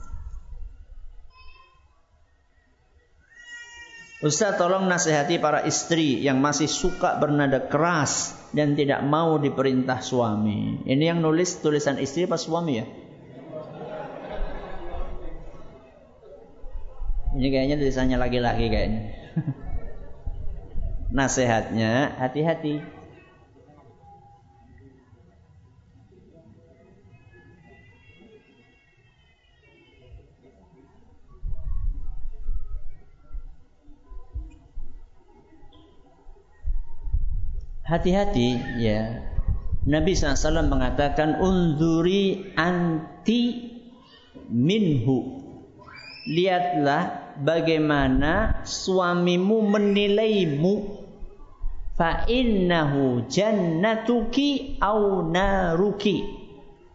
Ustaz tolong nasihati para istri yang masih suka bernada keras dan tidak mau diperintah suami. Ini yang nulis tulisan istri apa suami ya? Ini kayaknya tulisannya laki-laki kayaknya. Nasihatnya hati-hati. Hati-hati ya. Nabi SAW mengatakan unzuri anti minhu. Lihatlah bagaimana suamimu menilaimu. Fa innahu jannatuki au naruki.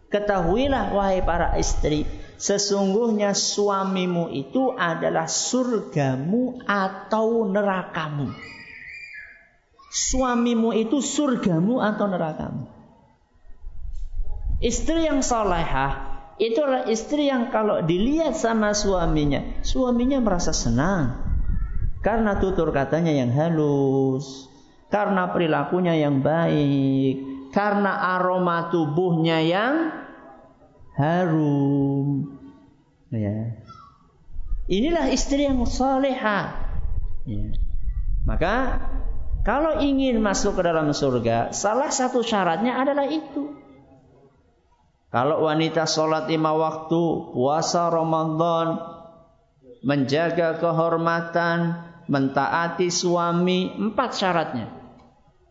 Ketahuilah wahai para istri, sesungguhnya suamimu itu adalah surgamu atau nerakamu suamimu itu surgamu atau nerakamu. Istri yang solehah itulah istri yang kalau dilihat sama suaminya, suaminya merasa senang. Karena tutur katanya yang halus, karena perilakunya yang baik, karena aroma tubuhnya yang harum. Ya. Inilah istri yang soleha. Ya. Maka kalau ingin masuk ke dalam surga, salah satu syaratnya adalah itu. Kalau wanita sholat lima waktu, puasa Ramadan, menjaga kehormatan, mentaati suami, empat syaratnya.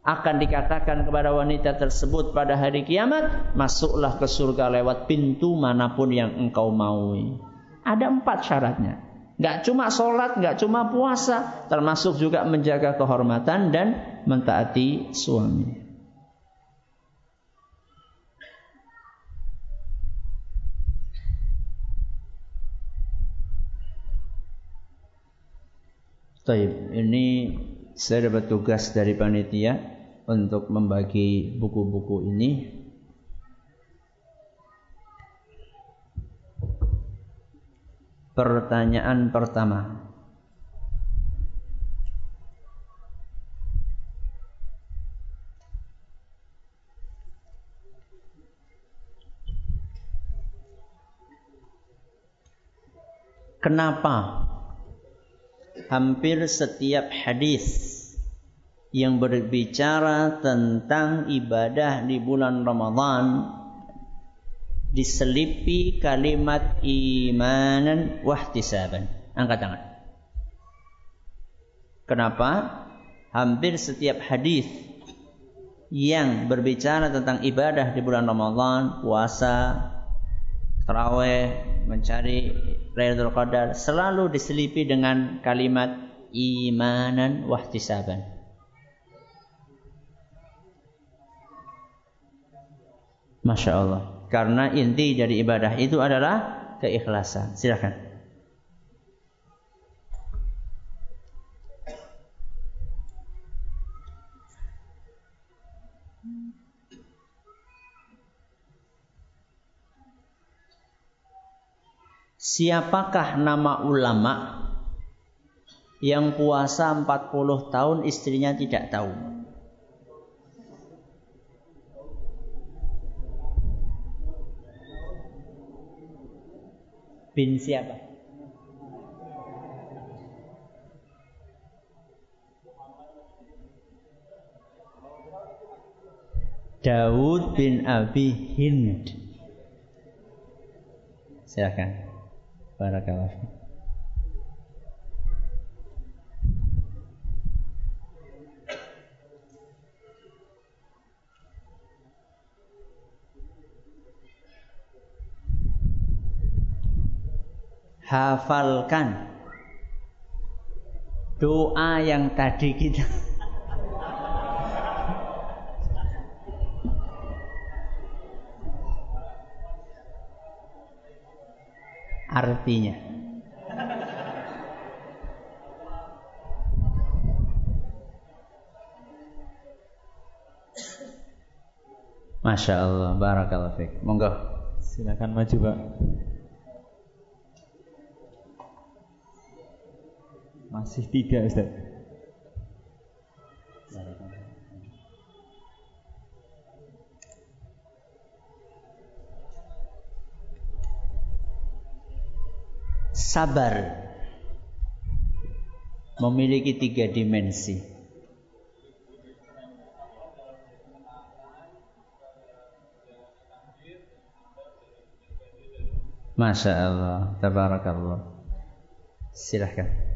Akan dikatakan kepada wanita tersebut pada hari kiamat, masuklah ke surga lewat pintu mana pun yang engkau maui. Ada empat syaratnya. Gak cuma sholat, gak cuma puasa, termasuk juga menjaga kehormatan dan mentaati suami. Taib, ini saya dapat tugas dari panitia untuk membagi buku-buku ini. Pertanyaan pertama. Kenapa hampir setiap hadis yang berbicara tentang ibadah di bulan Ramadan diselipi kalimat imanan wahtisaban. Angkat tangan. Kenapa? Hampir setiap hadis yang berbicara tentang ibadah di bulan Ramadan, puasa, taraweh, mencari Lailatul Qadar selalu diselipi dengan kalimat imanan wahtisaban. Masya Allah. Karena inti dari ibadah itu adalah keikhlasan. Silakan. Siapakah nama ulama yang puasa 40 tahun istrinya tidak tahu? Bin siapa? Daud bin Abi Hind. Silakan. Barakallah. Hafalkan doa yang tadi kita artinya. Masya Allah, barakallah fiqh. Monggo. Silakan maju Pak. Masih tiga Ustaz. sabar memiliki tiga dimensi. Masya Allah, tabarakallah. Silahkan.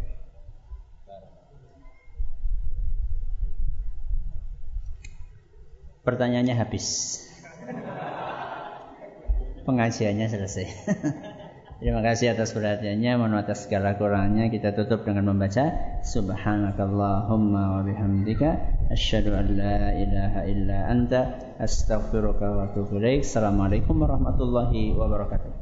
Pertanyaannya habis. Pengajiannya selesai. Terima kasih atas perhatiannya. Mohon atas segala kurangnya kita tutup dengan membaca Subhanakallahumma wa bihamdika asyhadu an la ilaha illa anta astaghfiruka wa atubu ilaik. Assalamualaikum warahmatullahi wabarakatuh.